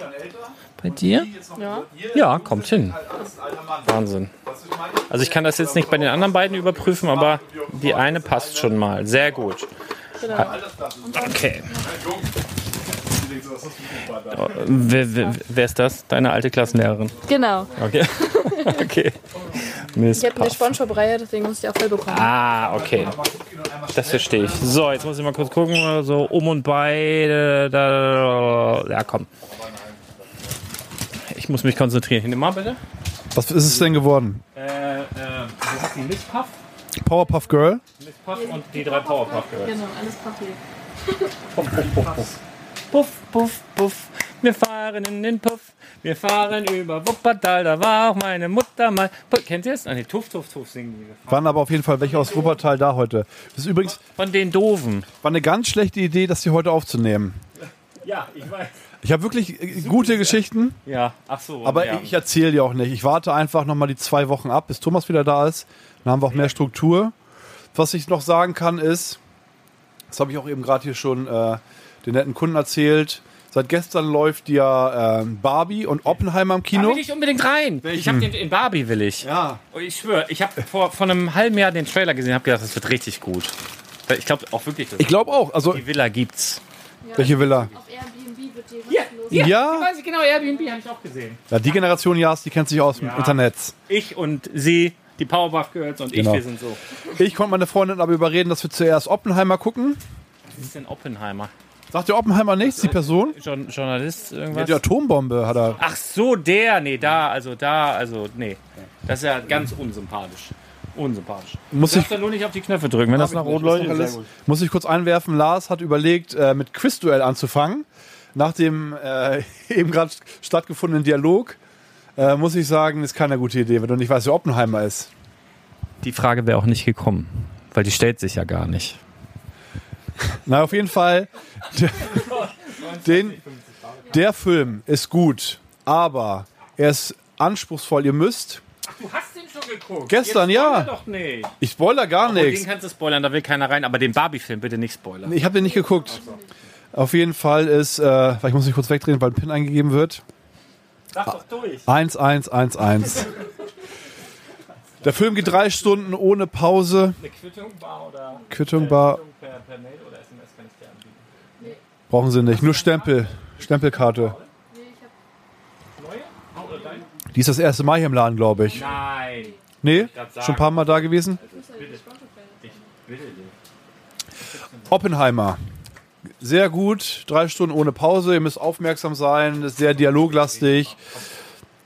[SPEAKER 2] Bei dir?
[SPEAKER 6] Ja.
[SPEAKER 2] Ja, kommt hin. Wahnsinn. Also ich kann das jetzt nicht bei den anderen beiden überprüfen, aber die eine passt schon mal. Sehr gut. Okay. Wer, wer, wer ist das? Deine alte Klassenlehrerin.
[SPEAKER 6] Genau.
[SPEAKER 2] Okay. okay. Mist.
[SPEAKER 6] Ich habe eine Spongebob-Reihe, deswegen muss ich auch voll bekommen.
[SPEAKER 2] Ah, okay. Das verstehe ich. So, jetzt muss ich mal kurz gucken. So um und bei. Da, ja, komm. Ich muss mich konzentrieren. Hier, nimm mal bitte.
[SPEAKER 3] Was ist es denn geworden?
[SPEAKER 2] Äh, äh, hast die Miss Puff,
[SPEAKER 3] Powerpuff Girl?
[SPEAKER 2] Miss Puff und die drei Powerpuff Girls.
[SPEAKER 6] Genau, alles Papier.
[SPEAKER 2] Puff, puff, puff. Wir fahren in den Puff. Wir fahren über Wuppertal. Da war auch meine Mutter mal. Puh, Kennt ihr es? Ah, nee, Tuff, Tuff, Tuff singen die.
[SPEAKER 3] Waren aber auf jeden Fall welche aus Wuppertal da heute. Das ist übrigens
[SPEAKER 2] Von den Doofen.
[SPEAKER 3] war eine ganz schlechte Idee, das hier heute aufzunehmen.
[SPEAKER 2] Ja, ich weiß.
[SPEAKER 3] Ich habe wirklich äh, gute Geschichten,
[SPEAKER 2] Ja, ach so.
[SPEAKER 3] aber
[SPEAKER 2] ja.
[SPEAKER 3] ich erzähle die auch nicht. Ich warte einfach noch mal die zwei Wochen ab, bis Thomas wieder da ist. Dann haben wir auch mehr Struktur. Was ich noch sagen kann ist, das habe ich auch eben gerade hier schon äh, den netten Kunden erzählt. Seit gestern läuft ja ähm, Barbie und Oppenheimer im
[SPEAKER 2] Da
[SPEAKER 3] Kino.
[SPEAKER 2] will ich unbedingt rein. Ich habe den in Barbie will ich.
[SPEAKER 3] Ja.
[SPEAKER 2] Und Ich schwöre, ich habe vor, vor einem halben Jahr den Trailer gesehen, habe gedacht, das wird richtig gut. Ich glaube auch wirklich, dass
[SPEAKER 3] Ich glaube auch. Also
[SPEAKER 2] die Villa gibt's.
[SPEAKER 3] welche Villa?
[SPEAKER 6] Auf Airbnb die
[SPEAKER 2] Ja,
[SPEAKER 6] kostenlos.
[SPEAKER 2] ja,
[SPEAKER 3] Ja.
[SPEAKER 2] die weiß ich genau, Airbnb habe ich auch gesehen.
[SPEAKER 3] Ja, die Generation Jas, die kennt sich aus dem Internet.
[SPEAKER 2] Ich und sie, die Powerpuff Girls und
[SPEAKER 3] Genau.
[SPEAKER 2] ich, wir sind so.
[SPEAKER 3] Ich konnte meine Freundin aber überreden, dass wir zuerst Oppenheimer gucken.
[SPEAKER 2] Was ist denn Oppenheimer?
[SPEAKER 3] Sagt der Oppenheimer nichts, die Person?
[SPEAKER 2] Jo Journalist,
[SPEAKER 3] Ja,
[SPEAKER 2] irgendwas?
[SPEAKER 3] die Atombombe hat er.
[SPEAKER 2] Ach so, der, nee, da, also da, also, nee. Das ist ja ganz unsympathisch. Unsympathisch.
[SPEAKER 3] Muss
[SPEAKER 2] du
[SPEAKER 3] ich-
[SPEAKER 2] darfst ja nur nicht auf die Knöpfe drücken, wenn das nach rot leuchtet.
[SPEAKER 3] Muss ich kurz einwerfen, Lars hat überlegt, äh, mit Quizduell anzufangen. Nach dem äh, eben gerade stattgefundenen Dialog äh, muss ich sagen, ist keine gute Idee, wenn du nicht weißt, wer Oppenheimer ist.
[SPEAKER 2] Die Frage wäre auch nicht gekommen, weil die stellt sich ja gar nicht.
[SPEAKER 3] Na, auf jeden Fall, der, den, der Film ist gut, aber er ist anspruchsvoll. Ihr müsst,
[SPEAKER 2] Du hast den schon geguckt.
[SPEAKER 3] Gestern, ja.
[SPEAKER 2] doch nicht.
[SPEAKER 3] ich spoiler gar
[SPEAKER 2] Oh, den
[SPEAKER 3] nichts.
[SPEAKER 2] kannst du spoilern, da will keiner rein, aber den Barbie-Film bitte nicht spoilern.
[SPEAKER 3] Ich habe den nicht geguckt. Auf jeden Fall ist, äh, ich muss mich kurz wegdrehen, weil ein PIN eingegeben wird.
[SPEAKER 2] Sag doch durch.
[SPEAKER 3] 1111. Der Film geht drei Stunden ohne Pause.
[SPEAKER 2] Eine Quittung war oder
[SPEAKER 3] Quittung war,
[SPEAKER 2] per, per Mail oder SMS kann ich dir anbieten.
[SPEAKER 3] brauchen sie nicht. Nur Stempel, Stempelkarte. Die ist das erste Mal hier im Laden, glaube ich.
[SPEAKER 2] Nein.
[SPEAKER 3] Nee? Schon ein paar Mal da gewesen? Oppenheimer. Sehr gut. Drei Stunden ohne Pause. Ihr müsst aufmerksam sein. Ist sehr dialoglastig.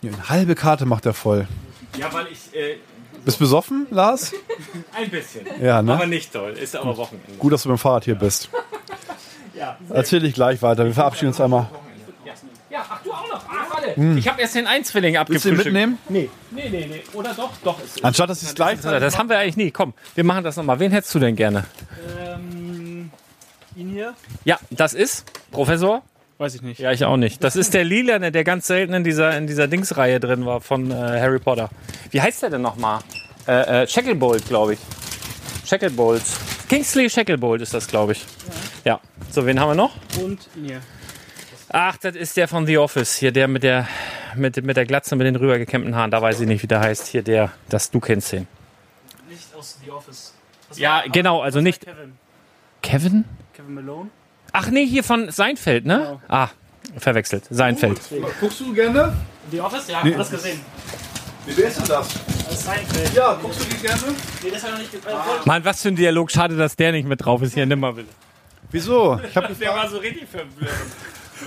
[SPEAKER 3] Eine halbe Karte macht er voll.
[SPEAKER 2] Ja, weil ich äh,
[SPEAKER 3] Bist besoffen, Lars?
[SPEAKER 2] ein bisschen.
[SPEAKER 3] Ja, ne?
[SPEAKER 2] Aber nicht toll. Ist aber Wochenende.
[SPEAKER 3] Gut, dass du mit dem Fahrrad hier bist. Erzähl dich gleich weiter. Wir verabschieden uns einmal.
[SPEAKER 2] Ja, ach du auch noch. Ach, warte. Ich habe erst den Einzwilling
[SPEAKER 3] Willst du
[SPEAKER 2] abgefrühstückt.
[SPEAKER 3] mitnehmen?
[SPEAKER 2] Nee, nee, nee, nee. Oder doch? Doch. Ist,
[SPEAKER 3] Anstatt dass sie es gleich
[SPEAKER 2] das haben wir eigentlich nie. Komm, wir machen das nochmal. Wen hättest du denn gerne? Ja, das ist Professor.
[SPEAKER 5] Weiß ich nicht.
[SPEAKER 2] Ja, ich auch nicht. Das ist der Lilane, der ganz selten in dieser, in dieser Dingsreihe drin war von äh, Harry Potter. Wie heißt der denn nochmal? Äh, äh, Shacklebolt, glaube ich. Shacklebolt. Kingsley Shacklebolt ist das, glaube ich. Ja. So, wen haben wir noch?
[SPEAKER 5] Und hier.
[SPEAKER 2] Ach, das ist der von The Office. Hier der mit der, mit, mit der Glatze, mit den rübergekämmten Haaren. Da weiß ich nicht, wie der heißt. Hier der, das, du kennst den.
[SPEAKER 5] Nicht aus The Office. Das
[SPEAKER 2] Ja, genau, also nicht-
[SPEAKER 5] Kevin.
[SPEAKER 2] Kevin?
[SPEAKER 5] Kevin Malone.
[SPEAKER 2] Ach nee, hier von Seinfeld, ne?
[SPEAKER 5] Genau.
[SPEAKER 2] Ah, verwechselt. Seinfeld.
[SPEAKER 3] Guckst du gerne?
[SPEAKER 5] The Office? Ja, nee. das gesehen.
[SPEAKER 3] Wer ist denn das?
[SPEAKER 5] Seinfeld.
[SPEAKER 3] Ja, guckst du die gerne?
[SPEAKER 5] Nee, das war noch nicht gesehen.
[SPEAKER 2] Mann, was für ein Dialog. Schade, dass der nicht mit drauf ist. Hier, nimm mal bitte.
[SPEAKER 3] Wieso? Ich habe
[SPEAKER 2] Der war so richtig verwirrt.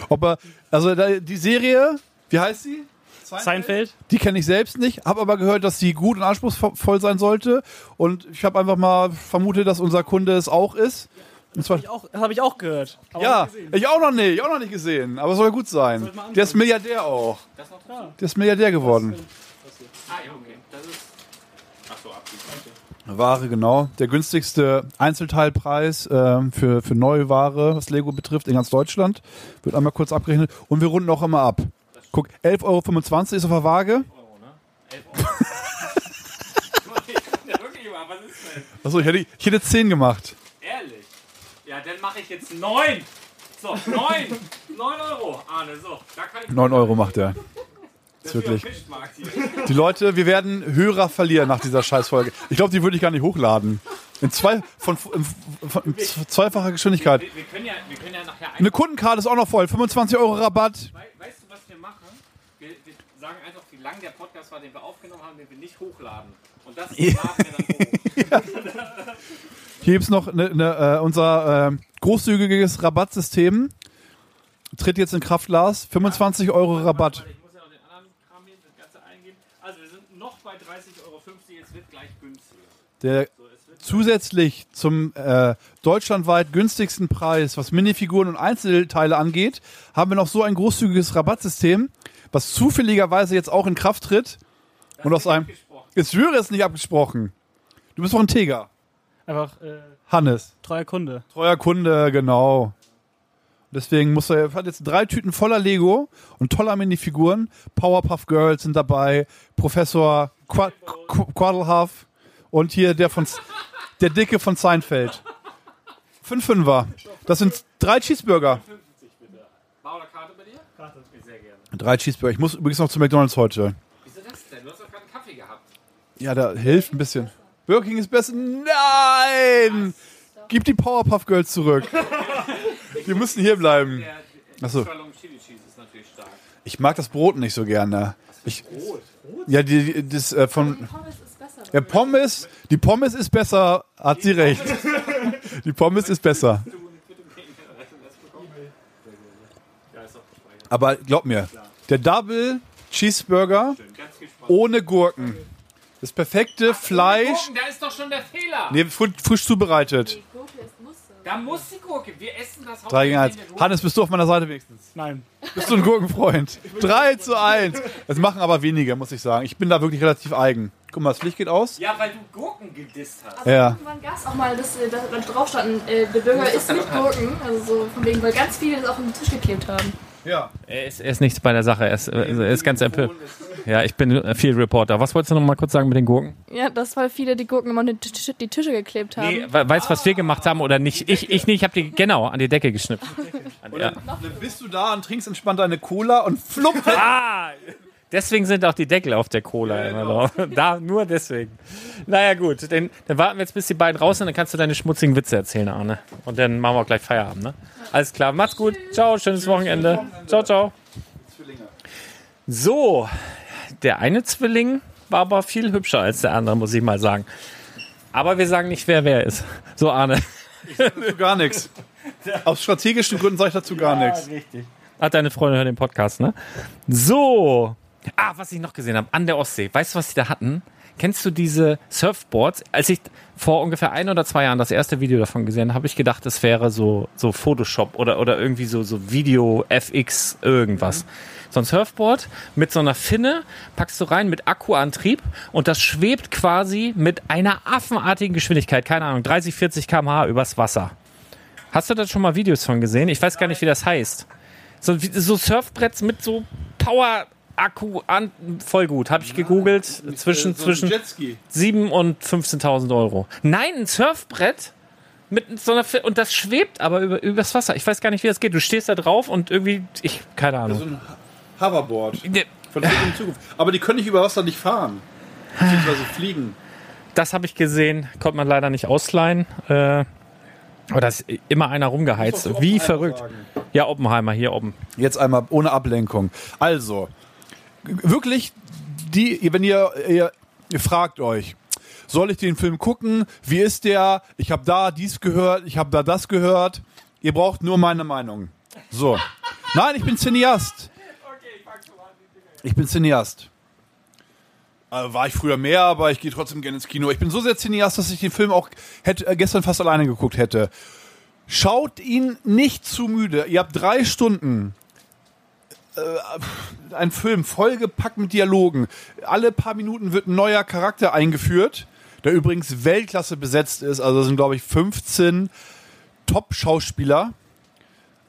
[SPEAKER 3] ob er, also die Serie, wie heißt sie?
[SPEAKER 5] Seinfeld?
[SPEAKER 3] Die kenne ich selbst nicht, habe aber gehört, dass sie gut und anspruchsvoll sein sollte. Und ich habe einfach mal vermutet, dass unser Kunde es auch ist. Und
[SPEAKER 5] das habe ich auch gehört. Aber
[SPEAKER 3] ja, ich auch noch nicht, ich auch noch nicht gesehen. Aber soll gut sein. Der ist Milliardär auch. Der ist Milliardär geworden.
[SPEAKER 2] Ah, ja, okay. Das ist. Ach so, Abzug.
[SPEAKER 3] Ware, genau. Der günstigste Einzelteilpreis ähm, für, für neue Ware, was Lego betrifft, in ganz Deutschland. Wird einmal kurz abgerechnet. Und wir runden auch immer ab. Guck, 11,25 Euro ist auf der Waage.
[SPEAKER 2] Ja, wirklich, aber was ist denn?
[SPEAKER 3] Achso, ich hätte, ich hätte 10 gemacht.
[SPEAKER 2] Ja, mache ich jetzt neun. So, neun. Neun Euro, Arne. So, da kann ich.
[SPEAKER 3] 9 Euro macht er.
[SPEAKER 2] Das
[SPEAKER 3] wirklich.
[SPEAKER 2] Fischmarkt hier.
[SPEAKER 3] Die Leute, wir werden Hörer verlieren nach dieser Scheißfolge. Ich glaube, die würde ich gar nicht hochladen. In, zwei, von, in, von, in zweifacher Geschwindigkeit.
[SPEAKER 2] Wir, wir, können ja, wir können ja nachher ein.
[SPEAKER 3] Eine Kundenkarte ist auch noch voll. 25 Euro Rabatt.
[SPEAKER 2] Weißt du, was wir machen? Wir, wir sagen einfach, wie lang der Podcast war, den wir aufgenommen haben, den wir nicht hochladen. Und das laden wir dann hoch.
[SPEAKER 3] Hier gibt es noch eine, eine, äh, unser äh, großzügiges Rabattsystem. Tritt jetzt in Kraft, Lars. 25 Euro Rabatt.
[SPEAKER 2] Ich muss ja noch den anderen Kram hier, das Ganze eingeben. Also, wir sind noch bei 30,50 Euro. Es wird gleich günstiger.
[SPEAKER 3] Der zusätzlich zum äh, deutschlandweit günstigsten Preis, was Minifiguren und Einzelteile angeht, haben wir noch so ein großzügiges Rabattsystem, was zufälligerweise jetzt auch in Kraft tritt. Und aus einem. Ich schwöre, es nicht abgesprochen. Du bist doch ein Teger.
[SPEAKER 5] Einfach äh,
[SPEAKER 3] Hannes.
[SPEAKER 5] treuer Kunde.
[SPEAKER 3] Treuer Kunde, genau. Deswegen muss er, hat jetzt drei Tüten voller Lego und toller Minifiguren. Powerpuff Girls sind dabei, Professor Qua Qu Quaddlehuff und hier der von der Dicke von Seinfeld. Fünf Fünfer. Das sind drei Cheeseburger.
[SPEAKER 2] War oder Karte bei dir? Karte. Sehr gerne.
[SPEAKER 3] Drei Cheeseburger. Ich muss übrigens noch zu McDonalds heute.
[SPEAKER 2] Wieso das denn? Du hast doch gerade einen Kaffee gehabt.
[SPEAKER 3] Ja, da hilft ein bisschen. Burger King ist besser. Nein! Gib die Powerpuff Girls zurück. Die müssen hier bleiben.
[SPEAKER 2] Der, der
[SPEAKER 3] Ach so.
[SPEAKER 2] Shalom Chili Cheese ist natürlich stark.
[SPEAKER 3] Ich mag das Brot nicht so gerne. Ich, ja, die, die- das äh, von
[SPEAKER 6] Pommes ist besser.
[SPEAKER 3] ja, Pommes, die Pommes ist besser, hat sie recht. Die Pommes ist besser. Aber glaub mir, der Double Cheeseburger ohne Gurken. Das perfekte Fleisch,
[SPEAKER 2] Gurken, da ist doch schon der Fehler.
[SPEAKER 3] nee, fri- frisch zubereitet.
[SPEAKER 6] Gurke ist Muster.
[SPEAKER 2] Da muss die Gurke. Wir essen das
[SPEAKER 3] 3 gegen 1.
[SPEAKER 2] hauptsächlich in der Gurke.
[SPEAKER 3] Hannes, bist du auf meiner Seite wenigstens?
[SPEAKER 5] Nein.
[SPEAKER 3] Bist du ein Gurkenfreund? 3 zu 1. Das machen aber wenige, muss ich sagen. Ich bin da wirklich relativ eigen. Guck mal, das Licht geht aus.
[SPEAKER 2] Ja, weil du Gurken gedisst hast.
[SPEAKER 3] Ja.
[SPEAKER 6] Irgendwann gab es auch mal, dass äh, da da drauf standen, äh, der Bürger isst mit Gurken. Also so von wegen, weil ganz viele das auf den Tisch geklebt haben.
[SPEAKER 3] Ja.
[SPEAKER 2] Er ist, er ist nichts bei der Sache. Er ist, er ist ganz empört. Ja, ich bin Field Reporter. Was wolltest du noch mal kurz sagen mit den Gurken?
[SPEAKER 6] Ja, dass weil viele die Gurken immer an die, Tisch, die Tische geklebt haben.
[SPEAKER 2] Nee, we- weißt du, was wir gemacht haben oder nicht? Ich, ich nicht. Ich habe die genau an die Decke geschnippt. Ja.
[SPEAKER 3] Dann bist du da und trinkst entspannt deine Cola und flupp.
[SPEAKER 2] Ah, deswegen sind auch die Deckel auf der Cola immer drauf. Da, nur deswegen. Naja, gut. Dann, dann warten wir jetzt, bis die beiden raus sind. Dann kannst du deine schmutzigen Witze erzählen, Arne. Und dann machen wir auch gleich Feierabend, ne? Alles klar. Macht's gut. Ciao. Schönes Wochenende. Ciao, ciao. So, der eine Zwilling war aber viel hübscher als der andere, muss ich mal sagen. Aber wir sagen nicht, wer wer ist. So, Arne.
[SPEAKER 3] Dazu gar nichts. Aus strategischen Gründen sage ich dazu gar nichts.
[SPEAKER 2] Hat deine Freundin hört den Podcast, ne? So. Ah, was ich noch gesehen habe, an der Ostsee. Weißt du, was die da hatten? Kennst du diese Surfboards? Als ich vor ungefähr ein oder zwei Jahren das erste Video davon gesehen habe, habe ich gedacht, es wäre so, so Photoshop oder, oder irgendwie so, so Video FX irgendwas. So ein Surfboard mit so einer Finne packst du rein mit Akkuantrieb und das schwebt quasi mit einer affenartigen Geschwindigkeit, keine Ahnung, 30, 40 km/h übers Wasser. Hast du da schon mal Videos von gesehen? Ich weiß gar nicht, wie das heißt. So, so Surfbretts mit so Power Akku an, voll gut. Habe ich gegoogelt. zwischen zwischen
[SPEAKER 3] Jetski.
[SPEAKER 2] 7 und 15.000 Euro. Nein, ein Surfbrett mit so einer und das schwebt aber über übers Wasser. Ich weiß gar nicht, wie das geht. Du stehst da drauf und irgendwie ich keine Ahnung.
[SPEAKER 3] So ein Hoverboard.
[SPEAKER 2] Ne,
[SPEAKER 3] Von in Zukunft. Aber die können nicht über Wasser nicht fahren. Beziehungsweise fliegen.
[SPEAKER 2] Das habe ich gesehen, konnte man leider nicht ausleihen. Äh, aber da ist immer einer rumgeheizt. Wie verrückt. Ja, Oppenheimer hier oben.
[SPEAKER 3] Jetzt einmal ohne Ablenkung. Also, wirklich, die, wenn ihr, ihr, ihr fragt euch, soll ich den Film gucken? Wie ist der? Ich habe da dies gehört, ich habe da das gehört. Ihr braucht nur meine Meinung. So. Nein, ich bin Cineast. Ich bin Cineast. Äh, war ich früher mehr, aber ich gehe trotzdem gerne ins Kino. Ich bin so sehr Cineast, dass ich den Film auch hätte, äh, gestern fast alleine geguckt hätte. Schaut ihn nicht zu müde. Ihr habt drei Stunden. Äh, ein Film vollgepackt mit Dialogen. Alle paar Minuten wird ein neuer Charakter eingeführt, der übrigens Weltklasse besetzt ist. Also sind, glaube ich, 15 Top-Schauspieler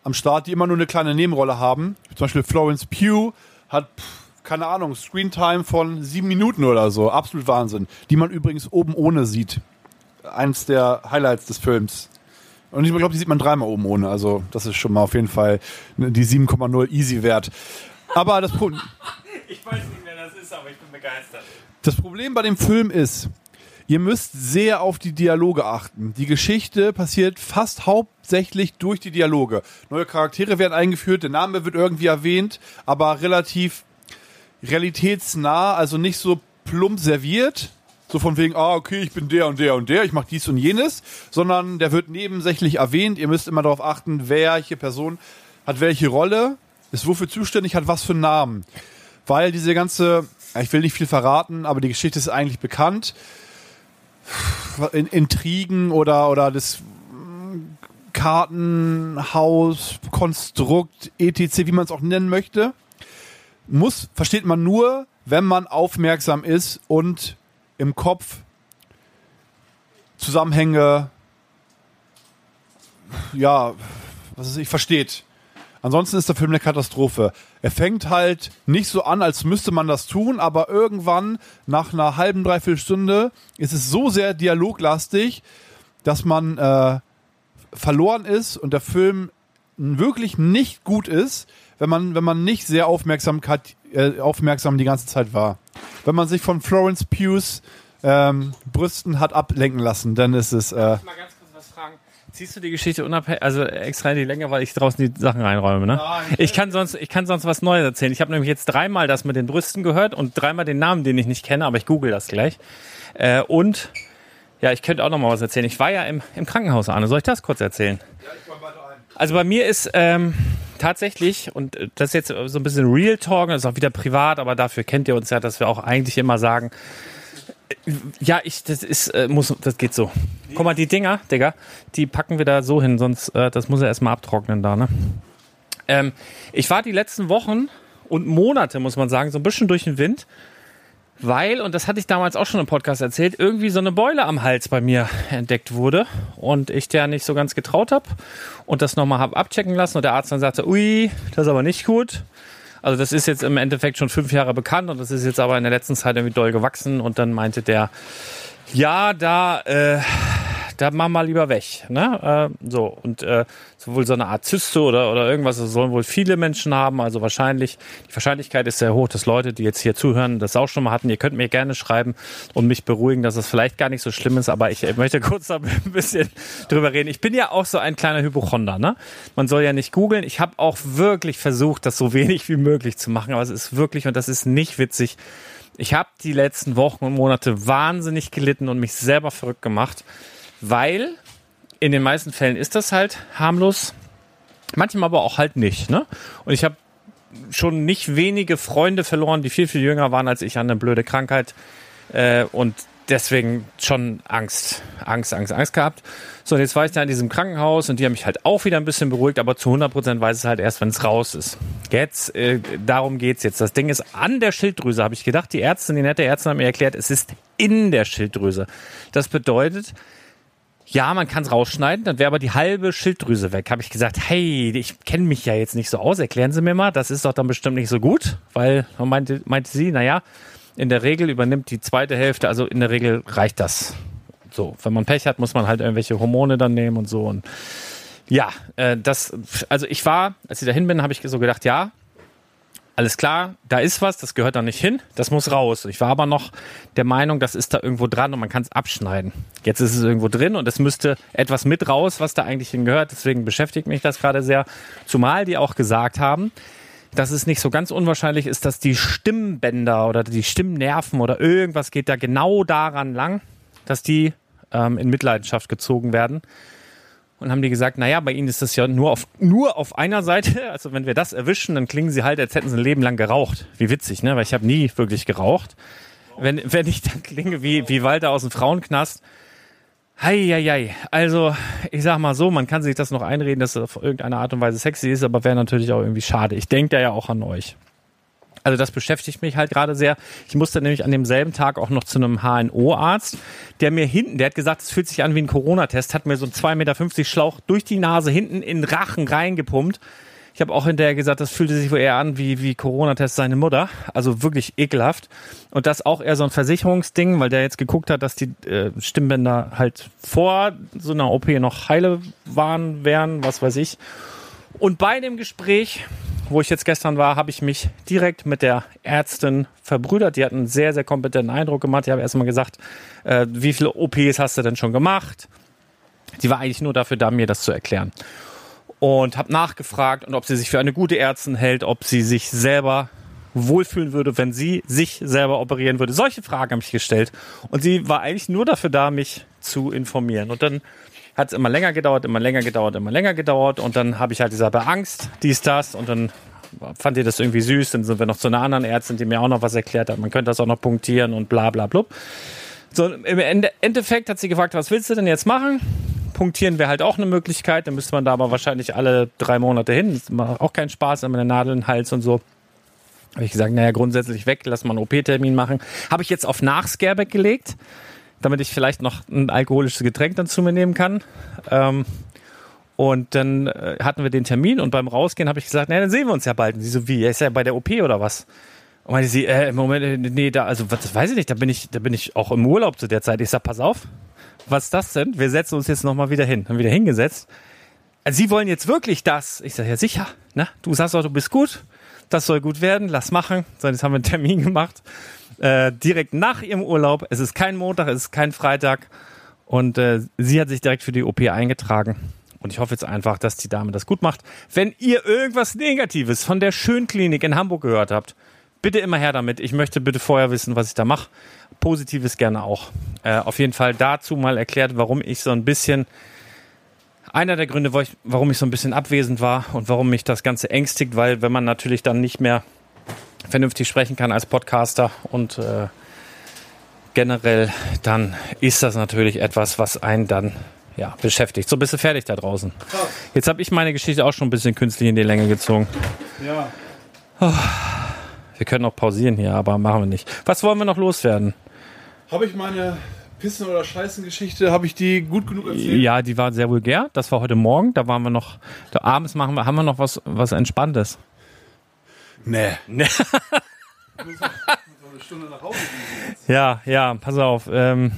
[SPEAKER 3] am Start, die immer nur eine kleine Nebenrolle haben. Zum Beispiel Florence Pugh hat, pff, keine Ahnung, Screentime von sieben Minuten oder so. Absolut Wahnsinn. Die man übrigens oben ohne sieht. Eins der Highlights des Films. Und ich glaube, die sieht man dreimal oben ohne. Also, das ist schon mal auf jeden Fall die 7,0 easy wert. Aber das, Pro
[SPEAKER 2] Ich weiß nicht, wer das ist, aber ich bin begeistert.
[SPEAKER 3] das Problem bei dem Film ist, ihr müsst sehr auf die Dialoge achten. Die Geschichte passiert fast hauptsächlich durch die Dialoge. Neue Charaktere werden eingeführt, der Name wird irgendwie erwähnt, aber relativ realitätsnah, also nicht so plump serviert. So von wegen, ah, okay, ich bin der und der und der, ich mache dies und jenes, sondern der wird nebensächlich erwähnt. Ihr müsst immer darauf achten, welche Person hat welche Rolle, ist wofür zuständig, hat was für einen Namen. Weil diese ganze, ich will nicht viel verraten, aber die Geschichte ist eigentlich bekannt. In, Intrigen oder, oder das mm, Kartenhaus, Konstrukt, etc., wie man es auch nennen möchte, muss, versteht man nur, wenn man aufmerksam ist und im Kopf Zusammenhänge, ja, was ist ich, versteht. Ansonsten ist der Film eine Katastrophe. Er fängt halt nicht so an, als müsste man das tun, aber irgendwann nach einer halben, dreiviertel Stunde ist es so sehr dialoglastig, dass man äh, verloren ist und der Film wirklich nicht gut ist, wenn man, wenn man nicht sehr aufmerksam, äh, aufmerksam die ganze Zeit war. Wenn man sich von Florence Pughs ähm, Brüsten hat ablenken lassen, dann ist es. Äh,
[SPEAKER 2] Mal ganz kurz was fragen. Ziehst du die Geschichte unabhängig, also extra in die Länge, weil ich draußen die Sachen reinräume, ne? Ich kann sonst, ich kann sonst was Neues erzählen. Ich habe nämlich jetzt dreimal das mit den Brüsten gehört und dreimal den Namen, den ich nicht kenne, aber ich google das gleich. Äh, und ja, ich könnte auch noch mal was erzählen. Ich war ja im, im Krankenhaus, Arne. Soll ich das kurz erzählen? Also bei mir ist ähm, tatsächlich, und äh, das ist jetzt so ein bisschen Real Talk, ist auch wieder privat, aber dafür kennt ihr uns ja, dass wir auch eigentlich immer sagen, äh, ja, ich, das ist, äh, muss, das geht so. Guck mal, die Dinger, Digga, die packen wir da so hin, sonst, äh, das muss er erstmal abtrocknen da, ne? Ähm, ich war die letzten Wochen und Monate, muss man sagen, so ein bisschen durch den Wind, weil, und das hatte ich damals auch schon im Podcast erzählt, irgendwie so eine Beule am Hals bei mir entdeckt wurde und ich der nicht so ganz getraut habe und das nochmal habe abchecken lassen und der Arzt dann sagte, ui, das ist aber nicht gut. Also das ist jetzt im Endeffekt schon fünf Jahre bekannt und das ist jetzt aber in der letzten Zeit irgendwie doll gewachsen und dann meinte der, ja, da, äh, da mach mal lieber weg. Ne? Äh, so, und äh, sowohl so eine Art Zyste oder, oder irgendwas, das sollen wohl viele Menschen haben. Also wahrscheinlich, die Wahrscheinlichkeit ist sehr hoch, dass Leute, die jetzt hier zuhören, das auch schon mal hatten. Ihr könnt mir gerne schreiben und mich beruhigen, dass es vielleicht gar nicht so schlimm ist, aber ich äh, möchte kurz ein bisschen drüber reden. Ich bin ja auch so ein kleiner Hypochonder. Ne? Man soll ja nicht googeln. Ich habe auch wirklich versucht, das so wenig wie möglich zu machen, aber es ist wirklich, und das ist nicht witzig, ich habe die letzten Wochen und Monate wahnsinnig gelitten und mich selber verrückt gemacht, weil in den meisten Fällen ist das halt harmlos, manchmal aber auch halt nicht. Ne? Und ich habe schon nicht wenige Freunde verloren, die viel, viel jünger waren als ich an eine blöde Krankheit. Äh, und deswegen schon Angst, Angst, Angst, Angst gehabt. So, und jetzt war ich da in diesem Krankenhaus und die haben mich halt auch wieder ein bisschen beruhigt, aber zu 100 Prozent weiß es halt erst, wenn es raus ist. Jetzt, äh, darum geht's jetzt. Das Ding ist an der Schilddrüse, habe ich gedacht. Die Ärztin, die nette Ärztin hat mir erklärt, es ist in der Schilddrüse. Das bedeutet, ja, man kann es rausschneiden, dann wäre aber die halbe Schilddrüse weg. Habe ich gesagt, hey, ich kenne mich ja jetzt nicht so aus, erklären Sie mir mal, das ist doch dann bestimmt nicht so gut, weil meinte, meinte sie, naja, in der Regel übernimmt die zweite Hälfte, also in der Regel reicht das. So, wenn man Pech hat, muss man halt irgendwelche Hormone dann nehmen und so. Und ja, äh, das, also ich war, als ich dahin bin, habe ich so gedacht, ja, alles klar, da ist was, das gehört da nicht hin, das muss raus. Ich war aber noch der Meinung, das ist da irgendwo dran und man kann es abschneiden. Jetzt ist es irgendwo drin und es müsste etwas mit raus, was da eigentlich hingehört. Deswegen beschäftigt mich das gerade sehr. Zumal die auch gesagt haben, dass es nicht so ganz unwahrscheinlich ist, dass die Stimmbänder oder die Stimmnerven oder irgendwas geht da genau daran lang, dass die ähm, in Mitleidenschaft gezogen werden. Und haben die gesagt, naja, bei ihnen ist das ja nur auf, nur auf einer Seite. Also wenn wir das erwischen, dann klingen sie halt, als hätten sie ein Leben lang geraucht. Wie witzig, ne? Weil ich habe nie wirklich geraucht. Wenn, wenn ich dann klinge wie, wie Walter aus dem Frauenknast, Heieiei. Also, ich sag mal so, man kann sich das noch einreden, dass es auf irgendeine Art und Weise sexy ist, aber wäre natürlich auch irgendwie schade. Ich denke da ja auch an euch. Also das beschäftigt mich halt gerade sehr. Ich musste nämlich an demselben Tag auch noch zu einem HNO-Arzt, der mir hinten, der hat gesagt, es fühlt sich an wie ein Corona-Test, hat mir so einen 2,50 Meter Schlauch durch die Nase hinten in den Rachen reingepumpt. Ich habe auch hinterher gesagt, das fühlte sich wohl eher an wie, wie Corona-Test seine Mutter. Also wirklich ekelhaft. Und das auch eher so ein Versicherungsding, weil der jetzt geguckt hat, dass die äh, Stimmbänder halt vor so einer OP noch heile waren, wären, was weiß ich. Und bei dem Gespräch, wo ich jetzt gestern war, habe ich mich direkt mit der Ärztin verbrüdert. Die hat einen sehr, sehr kompetenten Eindruck gemacht. Ich habe erstmal gesagt, äh, wie viele OPs hast du denn schon gemacht? Die war eigentlich nur dafür da, mir das zu erklären und habe nachgefragt und ob sie sich für eine gute Ärztin hält, ob sie sich selber wohlfühlen würde, wenn sie sich selber operieren würde. Solche Fragen habe ich gestellt und sie war eigentlich nur dafür da, mich zu informieren. Und dann hat es immer länger gedauert, immer länger gedauert, immer länger gedauert und dann habe ich halt dieser Angst, dies, das und dann fand ihr das irgendwie süß, dann sind wir noch zu einer anderen Ärztin, die mir auch noch was erklärt hat, man könnte das auch noch punktieren und bla bla blub. So, im Endeffekt hat sie gefragt, was willst du denn jetzt machen? punktieren wäre halt auch eine Möglichkeit. Dann müsste man da aber wahrscheinlich alle drei Monate hin. Das macht auch keinen Spaß, man eine Nadel im Hals und so. Habe ich gesagt, naja, grundsätzlich weg, lass mal einen OP-Termin machen. Habe ich jetzt auf Nachscareback gelegt, damit ich vielleicht noch ein alkoholisches Getränk dann zu mir nehmen kann. Ähm, und dann äh, hatten wir den Termin und beim Rausgehen habe ich gesagt, naja, dann sehen wir uns ja bald. Und sie so, wie, er ist ja bei der OP oder was? Und meinte sie, äh, im Moment, äh, nee, da, also, was, weiß ich nicht, da bin ich, da bin ich auch im Urlaub zu der Zeit. Ich sag, pass auf, was ist das denn? Wir setzen uns jetzt nochmal wieder hin. Haben wieder hingesetzt. Also Sie wollen jetzt wirklich das? Ich sage, ja sicher. Ne? Du sagst doch, du bist gut. Das soll gut werden. Lass machen. So, jetzt haben wir einen Termin gemacht. Äh, direkt nach ihrem Urlaub. Es ist kein Montag, es ist kein Freitag. Und äh, sie hat sich direkt für die OP eingetragen. Und ich hoffe jetzt einfach, dass die Dame das gut macht. Wenn ihr irgendwas Negatives von der Schönklinik in Hamburg gehört habt, bitte immer her damit. Ich möchte bitte vorher wissen, was ich da mache. Positives gerne auch. Äh, auf jeden Fall dazu mal erklärt, warum ich so ein bisschen, einer der Gründe, warum ich so ein bisschen abwesend war und warum mich das Ganze ängstigt, weil wenn man natürlich dann nicht mehr vernünftig sprechen kann als Podcaster und äh, generell, dann ist das natürlich etwas, was einen dann ja, beschäftigt. So bist du fertig da draußen. Jetzt habe ich meine Geschichte auch schon ein bisschen künstlich in die Länge gezogen.
[SPEAKER 3] Ja.
[SPEAKER 2] Oh. Wir können auch pausieren hier, aber machen wir nicht. Was wollen wir noch loswerden?
[SPEAKER 3] Habe ich meine Pissen- oder Scheißen-Geschichte, habe ich die gut genug erzählt?
[SPEAKER 2] Ja, die war sehr vulgär. Das war heute Morgen. Da waren wir noch, da abends machen wir, haben wir noch was, was Entspanntes.
[SPEAKER 3] Nee.
[SPEAKER 2] Nee. Ja, ja, pass auf. Ähm,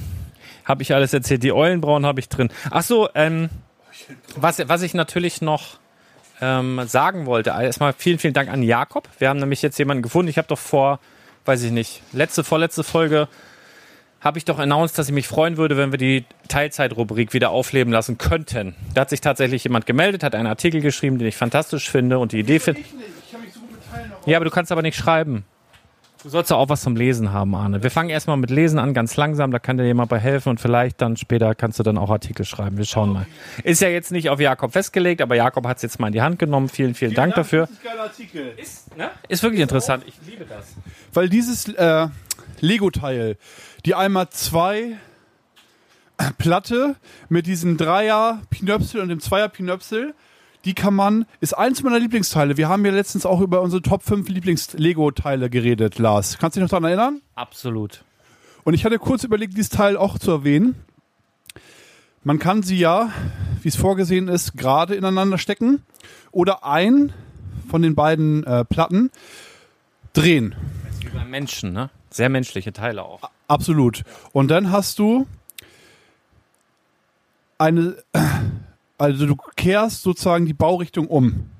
[SPEAKER 2] Habe ich alles erzählt. Die Eulenbrauen habe ich drin. Ach so, ähm, was, was ich natürlich noch ähm, sagen wollte. Erstmal vielen, vielen Dank an Jakob. Wir haben nämlich jetzt jemanden gefunden. Ich habe doch vor, weiß ich nicht, letzte, vorletzte Folge habe ich doch announced, dass ich mich freuen würde, wenn wir die Teilzeitrubrik wieder aufleben lassen könnten. Da hat sich tatsächlich jemand gemeldet, hat einen Artikel geschrieben, den ich fantastisch finde und die Idee finde. Ja, aber du kannst aber nicht schreiben. Du sollst ja auch was zum Lesen haben, Arne. Wir fangen erstmal mit Lesen an, ganz langsam, da kann dir jemand bei helfen und vielleicht dann später kannst du dann auch Artikel schreiben. Wir schauen mal. Ist ja jetzt nicht auf Jakob festgelegt, aber Jakob hat es jetzt mal in die Hand genommen. Vielen, vielen Dank dafür.
[SPEAKER 3] Das ist ein geiler Artikel.
[SPEAKER 2] Ne? Ist wirklich interessant. Ich liebe das.
[SPEAKER 3] Weil dieses äh, Lego-Teil, die einmal zwei Platte mit diesem Dreier-Pinöpsel und dem Zweier-Pinöpsel, die kann man, ist eins meiner Lieblingsteile. Wir haben ja letztens auch über unsere Top 5 Lieblings-Lego-Teile geredet, Lars. Kannst du dich noch daran erinnern?
[SPEAKER 2] Absolut.
[SPEAKER 3] Und ich hatte kurz überlegt, dieses Teil auch zu erwähnen. Man kann sie ja, wie es vorgesehen ist, gerade ineinander stecken oder ein von den beiden äh, Platten drehen.
[SPEAKER 2] Wie beim Menschen, ne? Sehr menschliche Teile auch.
[SPEAKER 3] Absolut. Und dann hast du eine, also du kehrst sozusagen die Baurichtung um.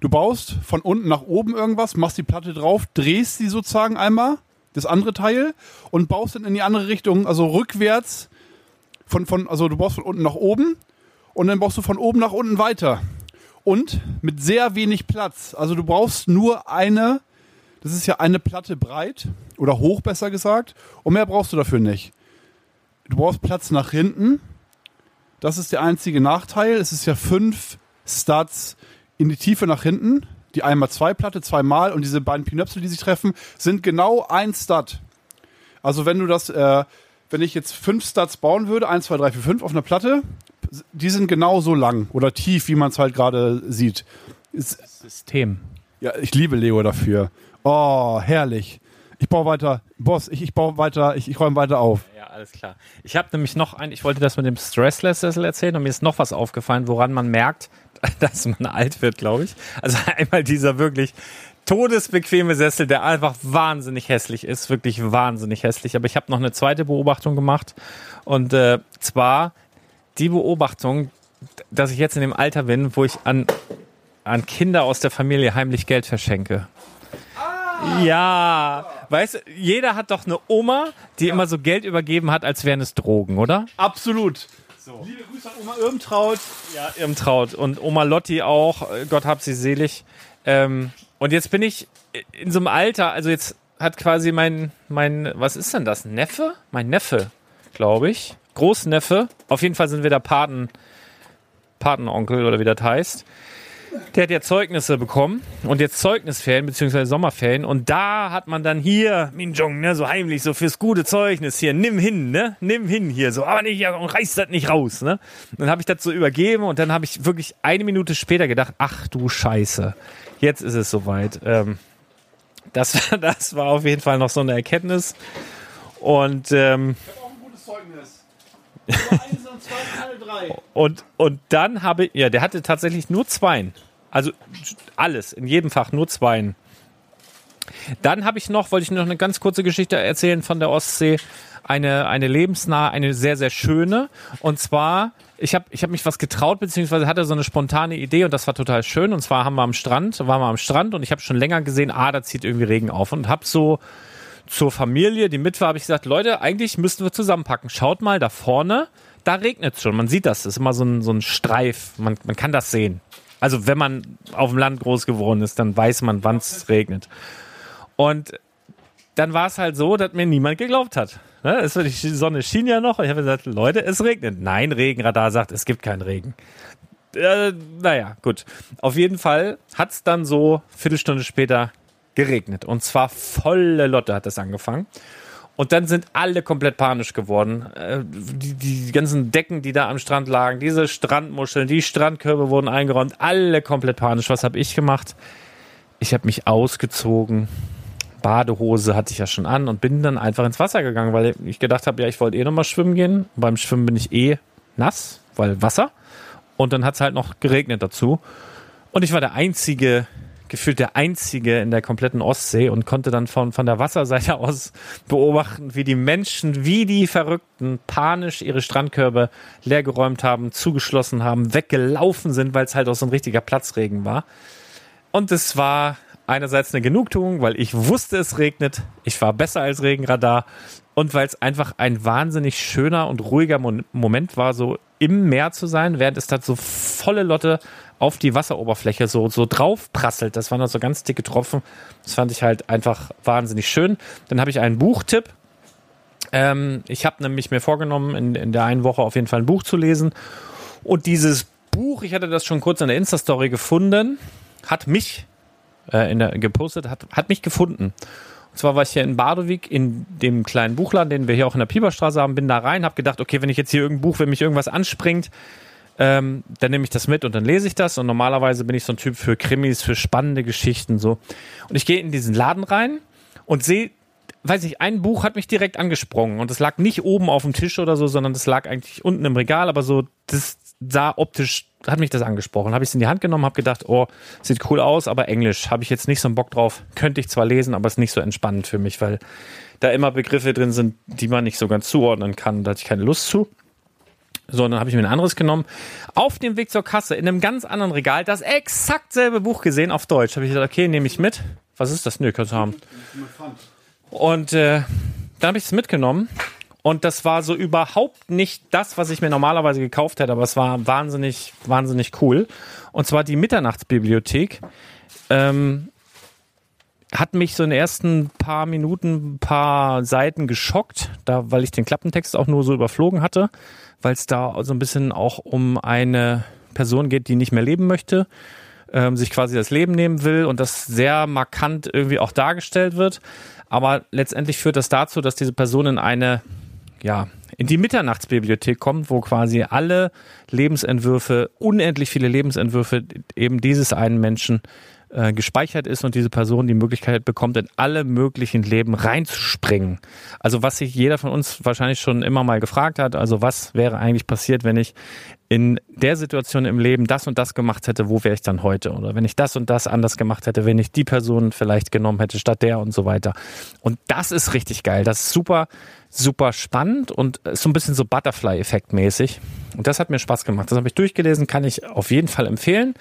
[SPEAKER 3] Du baust von unten nach oben irgendwas, machst die Platte drauf, drehst sie sozusagen einmal, das andere Teil, und baust dann in die andere Richtung, also rückwärts, von, von, also du baust von unten nach oben und dann baust du von oben nach unten weiter. Und mit sehr wenig Platz. Also du brauchst nur eine, das ist ja eine Platte breit oder hoch besser gesagt, und mehr brauchst du dafür nicht. Du brauchst Platz nach hinten. Das ist der einzige Nachteil. Es ist ja fünf Studs in die Tiefe nach hinten. Die einmal zwei Platte, zweimal und diese beiden Pinöpsel, die sich treffen, sind genau ein Stud. Also wenn du das, äh, wenn ich jetzt fünf Studs bauen würde, eins, zwei, drei, vier, fünf auf einer Platte, die sind genau so lang oder tief, wie man es halt gerade sieht. Ist,
[SPEAKER 2] System.
[SPEAKER 3] ja, ich liebe Lego dafür. Oh, herrlich. Ich baue weiter, Boss, ich, ich baue weiter, ich, ich räume weiter auf.
[SPEAKER 2] Ja, alles klar. Ich habe nämlich noch ein, ich wollte das mit dem Stressless-Sessel erzählen und mir ist noch was aufgefallen, woran man merkt, dass man alt wird, glaube ich. Also einmal dieser wirklich todesbequeme Sessel, der einfach wahnsinnig hässlich ist, wirklich wahnsinnig hässlich. Aber ich habe noch eine zweite Beobachtung gemacht und äh, zwar die Beobachtung, dass ich jetzt in dem Alter bin, wo ich an, an Kinder aus der Familie heimlich Geld verschenke. Ja, weißt du, jeder hat doch eine Oma, die immer so Geld übergeben hat, als wären es Drogen, oder?
[SPEAKER 3] Absolut. Liebe Grüße an Oma Irmtraut.
[SPEAKER 2] Ja, Irmtraut und Oma Lotti auch, äh, Gott hab sie selig. Ähm, und jetzt bin ich in so einem Alter, also jetzt hat quasi mein, mein, was ist denn das, Neffe? Mein Neffe, glaube ich. Großneffe. Auf jeden Fall sind wir der Paten, Patenonkel oder wie das heißt. Der hat ja Zeugnisse bekommen und jetzt Zeugnisferien beziehungsweise Sommerferien und da hat man dann hier, Minjong, ne, so heimlich, so fürs gute Zeugnis hier, nimm hin, ne, nimm hin hier, so, aber nicht, ja, und reiß das nicht raus, ne. Dann habe ich das so übergeben und dann habe ich wirklich eine Minute später gedacht, ach du Scheiße, jetzt ist es soweit. Ähm, das, das war auf jeden Fall noch so eine Erkenntnis und ähm,
[SPEAKER 3] Auch ein gutes Zeugnis. Und,
[SPEAKER 2] und dann habe ich, ja, der hatte tatsächlich nur Zweien. Also alles, in jedem Fach nur Zweien. Dann habe ich noch, wollte ich noch eine ganz kurze Geschichte erzählen von der Ostsee. Eine, eine lebensnahe, eine sehr, sehr schöne. Und zwar, ich habe ich hab mich was getraut, beziehungsweise hatte so eine spontane Idee und das war total schön. Und zwar haben wir am Strand, waren wir am Strand und ich habe schon länger gesehen, ah, da zieht irgendwie Regen auf. Und habe so zur Familie, die mit war, habe ich gesagt, Leute, eigentlich müssten wir zusammenpacken. Schaut mal da vorne, da regnet es schon. Man sieht das, das ist immer so ein, so ein Streif. Man, man kann das sehen. Also wenn man auf dem Land groß geworden ist, dann weiß man, wann es regnet. Und dann war es halt so, dass mir niemand geglaubt hat. Ne? Die Sonne schien ja noch ich habe gesagt, Leute, es regnet. Nein, Regenradar sagt, es gibt keinen Regen. Äh, naja, gut. Auf jeden Fall hat es dann so Viertelstunde später geregnet. Und zwar volle Lotte hat es angefangen. Und dann sind alle komplett panisch geworden. Äh, Die, die ganzen Decken, die da am Strand lagen, diese Strandmuscheln, die Strandkörbe wurden eingeräumt, alle komplett panisch. Was habe ich gemacht? Ich habe mich ausgezogen. Badehose hatte ich ja schon an und bin dann einfach ins Wasser gegangen, weil ich gedacht habe, ja, ich wollte eh nochmal schwimmen gehen. Beim Schwimmen bin ich eh nass, weil Wasser. Und dann hat es halt noch geregnet dazu. Und ich war der Einzige, gefühlt der einzige in der kompletten Ostsee und konnte dann von, von der Wasserseite aus beobachten, wie die Menschen, wie die Verrückten panisch ihre Strandkörbe leergeräumt haben, zugeschlossen haben, weggelaufen sind, weil es halt auch so ein richtiger Platzregen war. Und es war einerseits eine Genugtuung, weil ich wusste, es regnet. Ich war besser als Regenradar. Und weil es einfach ein wahnsinnig schöner und ruhiger Mo Moment war, so im Meer zu sein, während es da so volle Lotte auf die Wasseroberfläche so, so drauf prasselt. Das waren dann so ganz dicke Tropfen. Das fand ich halt einfach wahnsinnig schön. Dann habe ich einen Buchtipp. Ähm, ich habe nämlich mir vorgenommen, in, in der einen Woche auf jeden Fall ein Buch zu lesen. Und dieses Buch, ich hatte das schon kurz in der Insta-Story gefunden, hat mich äh, der, gepostet, hat, hat mich gefunden. Zwar war ich hier in Badowik in dem kleinen Buchladen, den wir hier auch in der Pieperstraße haben, bin da rein, habe gedacht, okay, wenn ich jetzt hier irgendein Buch, wenn mich irgendwas anspringt, ähm, dann nehme ich das mit und dann lese ich das. Und normalerweise bin ich so ein Typ für Krimis, für spannende Geschichten so. Und ich gehe in diesen Laden rein und sehe, weiß nicht, ein Buch hat mich direkt angesprungen und es lag nicht oben auf dem Tisch oder so, sondern das lag eigentlich unten im Regal, aber so, das sah optisch, hat mich das angesprochen. Habe ich es in die Hand genommen, habe gedacht, oh, sieht cool aus, aber Englisch habe ich jetzt nicht so einen Bock drauf. Könnte ich zwar lesen, aber ist nicht so entspannend für mich, weil da immer Begriffe drin sind, die man nicht so ganz zuordnen kann. Da hatte ich keine Lust zu. So, dann habe ich mir ein anderes genommen. Auf dem Weg zur Kasse, in einem ganz anderen Regal, das exakt selbe Buch gesehen auf Deutsch. Habe ich gesagt, okay, nehme ich mit. Was ist das? Nö, kannst du haben. Und äh, dann habe ich es mitgenommen. Und das war so überhaupt nicht das, was ich mir normalerweise gekauft hätte, aber es war wahnsinnig, wahnsinnig cool. Und zwar die Mitternachtsbibliothek. Ähm, hat mich so in den ersten paar Minuten, paar Seiten geschockt, da, weil ich den Klappentext auch nur so überflogen hatte, weil es da so ein bisschen auch um eine Person geht, die nicht mehr leben möchte, ähm, sich quasi das Leben nehmen will und das sehr markant irgendwie auch dargestellt wird. Aber letztendlich führt das dazu, dass diese Person in eine, ja, in die Mitternachtsbibliothek kommt, wo quasi alle Lebensentwürfe, unendlich viele Lebensentwürfe eben dieses einen Menschen äh, gespeichert ist und diese Person die Möglichkeit bekommt, in alle möglichen Leben reinzuspringen. Also was sich jeder von uns wahrscheinlich schon immer mal gefragt hat, also was wäre eigentlich passiert, wenn ich in der Situation im Leben das und das gemacht hätte, wo wäre ich dann heute? Oder wenn ich das und das anders gemacht hätte, wenn ich die Person vielleicht genommen hätte statt der und so weiter. Und das ist richtig geil. Das ist super, super spannend und so ein bisschen so Butterfly-Effekt mäßig. Und das hat mir Spaß gemacht. Das habe ich durchgelesen, kann ich auf jeden Fall empfehlen.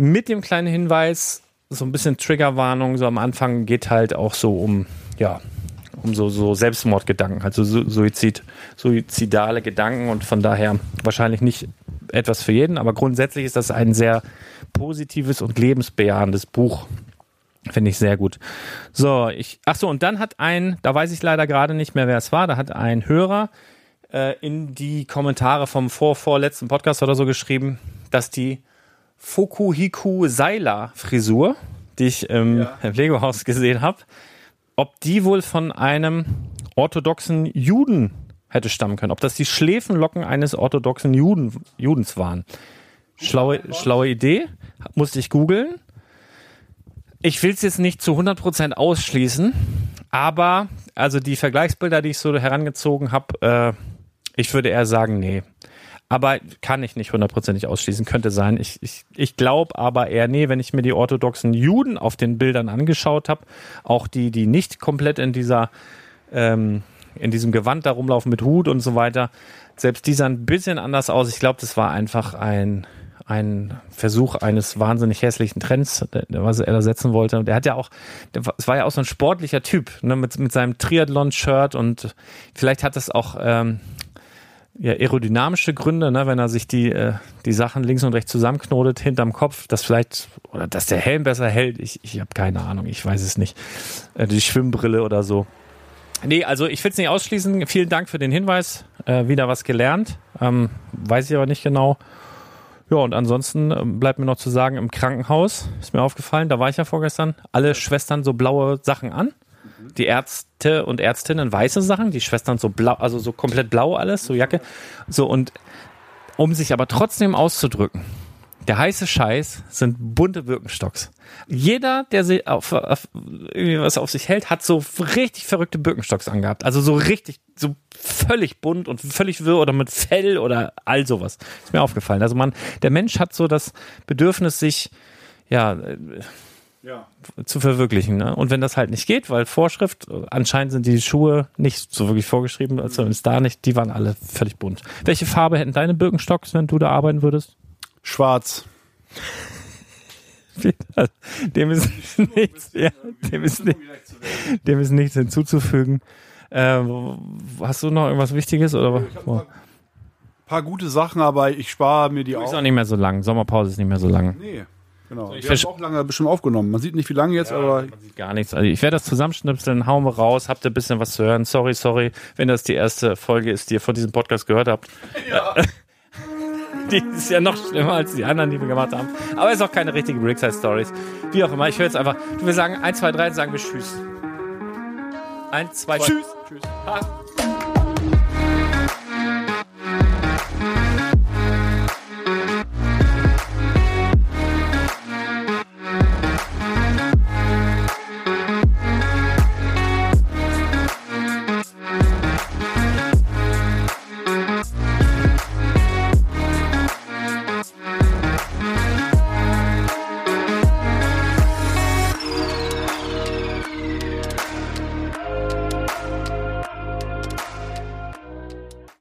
[SPEAKER 2] Mit dem kleinen Hinweis, so ein bisschen Triggerwarnung, so am Anfang geht halt auch so um, ja, um so, so Selbstmordgedanken, also Suizid, suizidale Gedanken und von daher wahrscheinlich nicht etwas für jeden, aber grundsätzlich ist das ein sehr positives und lebensbejahendes Buch. Finde ich sehr gut. So, ich, ach so, und dann hat ein, da weiß ich leider gerade nicht mehr, wer es war, da hat ein Hörer äh, in die Kommentare vom vorvorletzten Podcast oder so geschrieben, dass die Fokuhiku Seiler Frisur, die ich im ja. Lego-Haus gesehen habe, ob die wohl von einem orthodoxen Juden hätte stammen können. Ob das die Schläfenlocken eines orthodoxen Juden, Judens waren. Schlaue, schlaue Idee. Musste ich googeln. Ich will es jetzt nicht zu 100% ausschließen, aber also die Vergleichsbilder, die ich so herangezogen habe, äh, ich würde eher sagen, nee. Aber kann ich nicht hundertprozentig ausschließen, könnte sein. Ich, ich, ich glaube aber eher, nee, wenn ich mir die orthodoxen Juden auf den Bildern angeschaut habe, auch die, die nicht komplett in dieser, ähm, in diesem Gewand da rumlaufen mit Hut und so weiter, selbst die sahen ein bisschen anders aus. Ich glaube, das war einfach ein, ein Versuch eines wahnsinnig hässlichen Trends, was er da setzen wollte. Und der hat ja auch, es war ja auch so ein sportlicher Typ, ne, mit, mit seinem Triathlon-Shirt und vielleicht hat das auch ähm, ja, aerodynamische Gründe, ne, wenn er sich die, äh, die Sachen links und rechts zusammenknotet hinterm Kopf, dass vielleicht, oder dass der Helm besser hält, ich, ich habe keine Ahnung, ich weiß es nicht. Äh, die Schwimmbrille oder so. Nee, also ich will es nicht ausschließen. Vielen Dank für den Hinweis. Äh, wieder was gelernt. Ähm, weiß ich aber nicht genau. Ja, und ansonsten ähm, bleibt mir noch zu sagen, im Krankenhaus ist mir aufgefallen, da war ich ja vorgestern, alle Schwestern so blaue Sachen an die Ärzte und Ärztinnen weiße Sachen, die Schwestern so blau, also so komplett blau alles, so Jacke. So und um sich aber trotzdem auszudrücken, der heiße Scheiß sind bunte Birkenstocks. Jeder, der sich auf, auf, irgendwie was auf sich hält, hat so richtig verrückte Birkenstocks angehabt. Also so richtig, so völlig bunt und völlig wirr oder mit Fell oder all sowas. Ist mir aufgefallen. Also man, der Mensch hat so das Bedürfnis, sich, ja,
[SPEAKER 3] Ja.
[SPEAKER 2] zu verwirklichen. Ne? Und wenn das halt nicht geht, weil Vorschrift, anscheinend sind die Schuhe nicht so wirklich vorgeschrieben, also zumindest da nicht, die waren alle völlig bunt. Welche Farbe hätten deine Birkenstocks, wenn du da arbeiten würdest?
[SPEAKER 3] Schwarz.
[SPEAKER 2] Dem ist nichts, ja, dem ist, dem ist nichts hinzuzufügen. Äh, hast du noch irgendwas Wichtiges oder was?
[SPEAKER 3] Paar gute Sachen, aber ich spare mir die
[SPEAKER 2] Ist
[SPEAKER 3] auch.
[SPEAKER 2] auch nicht mehr so lang. Sommerpause ist nicht mehr so lang.
[SPEAKER 3] Nee, genau.
[SPEAKER 2] Ich
[SPEAKER 3] Wir haben
[SPEAKER 2] versch-
[SPEAKER 3] auch lange bestimmt aufgenommen. Man sieht nicht, wie lange jetzt, aber
[SPEAKER 2] Gar nichts. Also ich werde das zusammenschnipseln, hauen wir raus, habt ihr ein bisschen was zu hören. Sorry, sorry, wenn das die erste Folge ist, die ihr von diesem Podcast gehört habt. die ist ja noch schlimmer als die anderen, die wir gemacht haben. Aber ist auch keine richtige Brickside Stories. Wie auch immer, ich höre jetzt einfach, wir sagen 1, 2, 3, sagen wir Tschüss. 1, 2, Tschüss. Tschüss. Ha.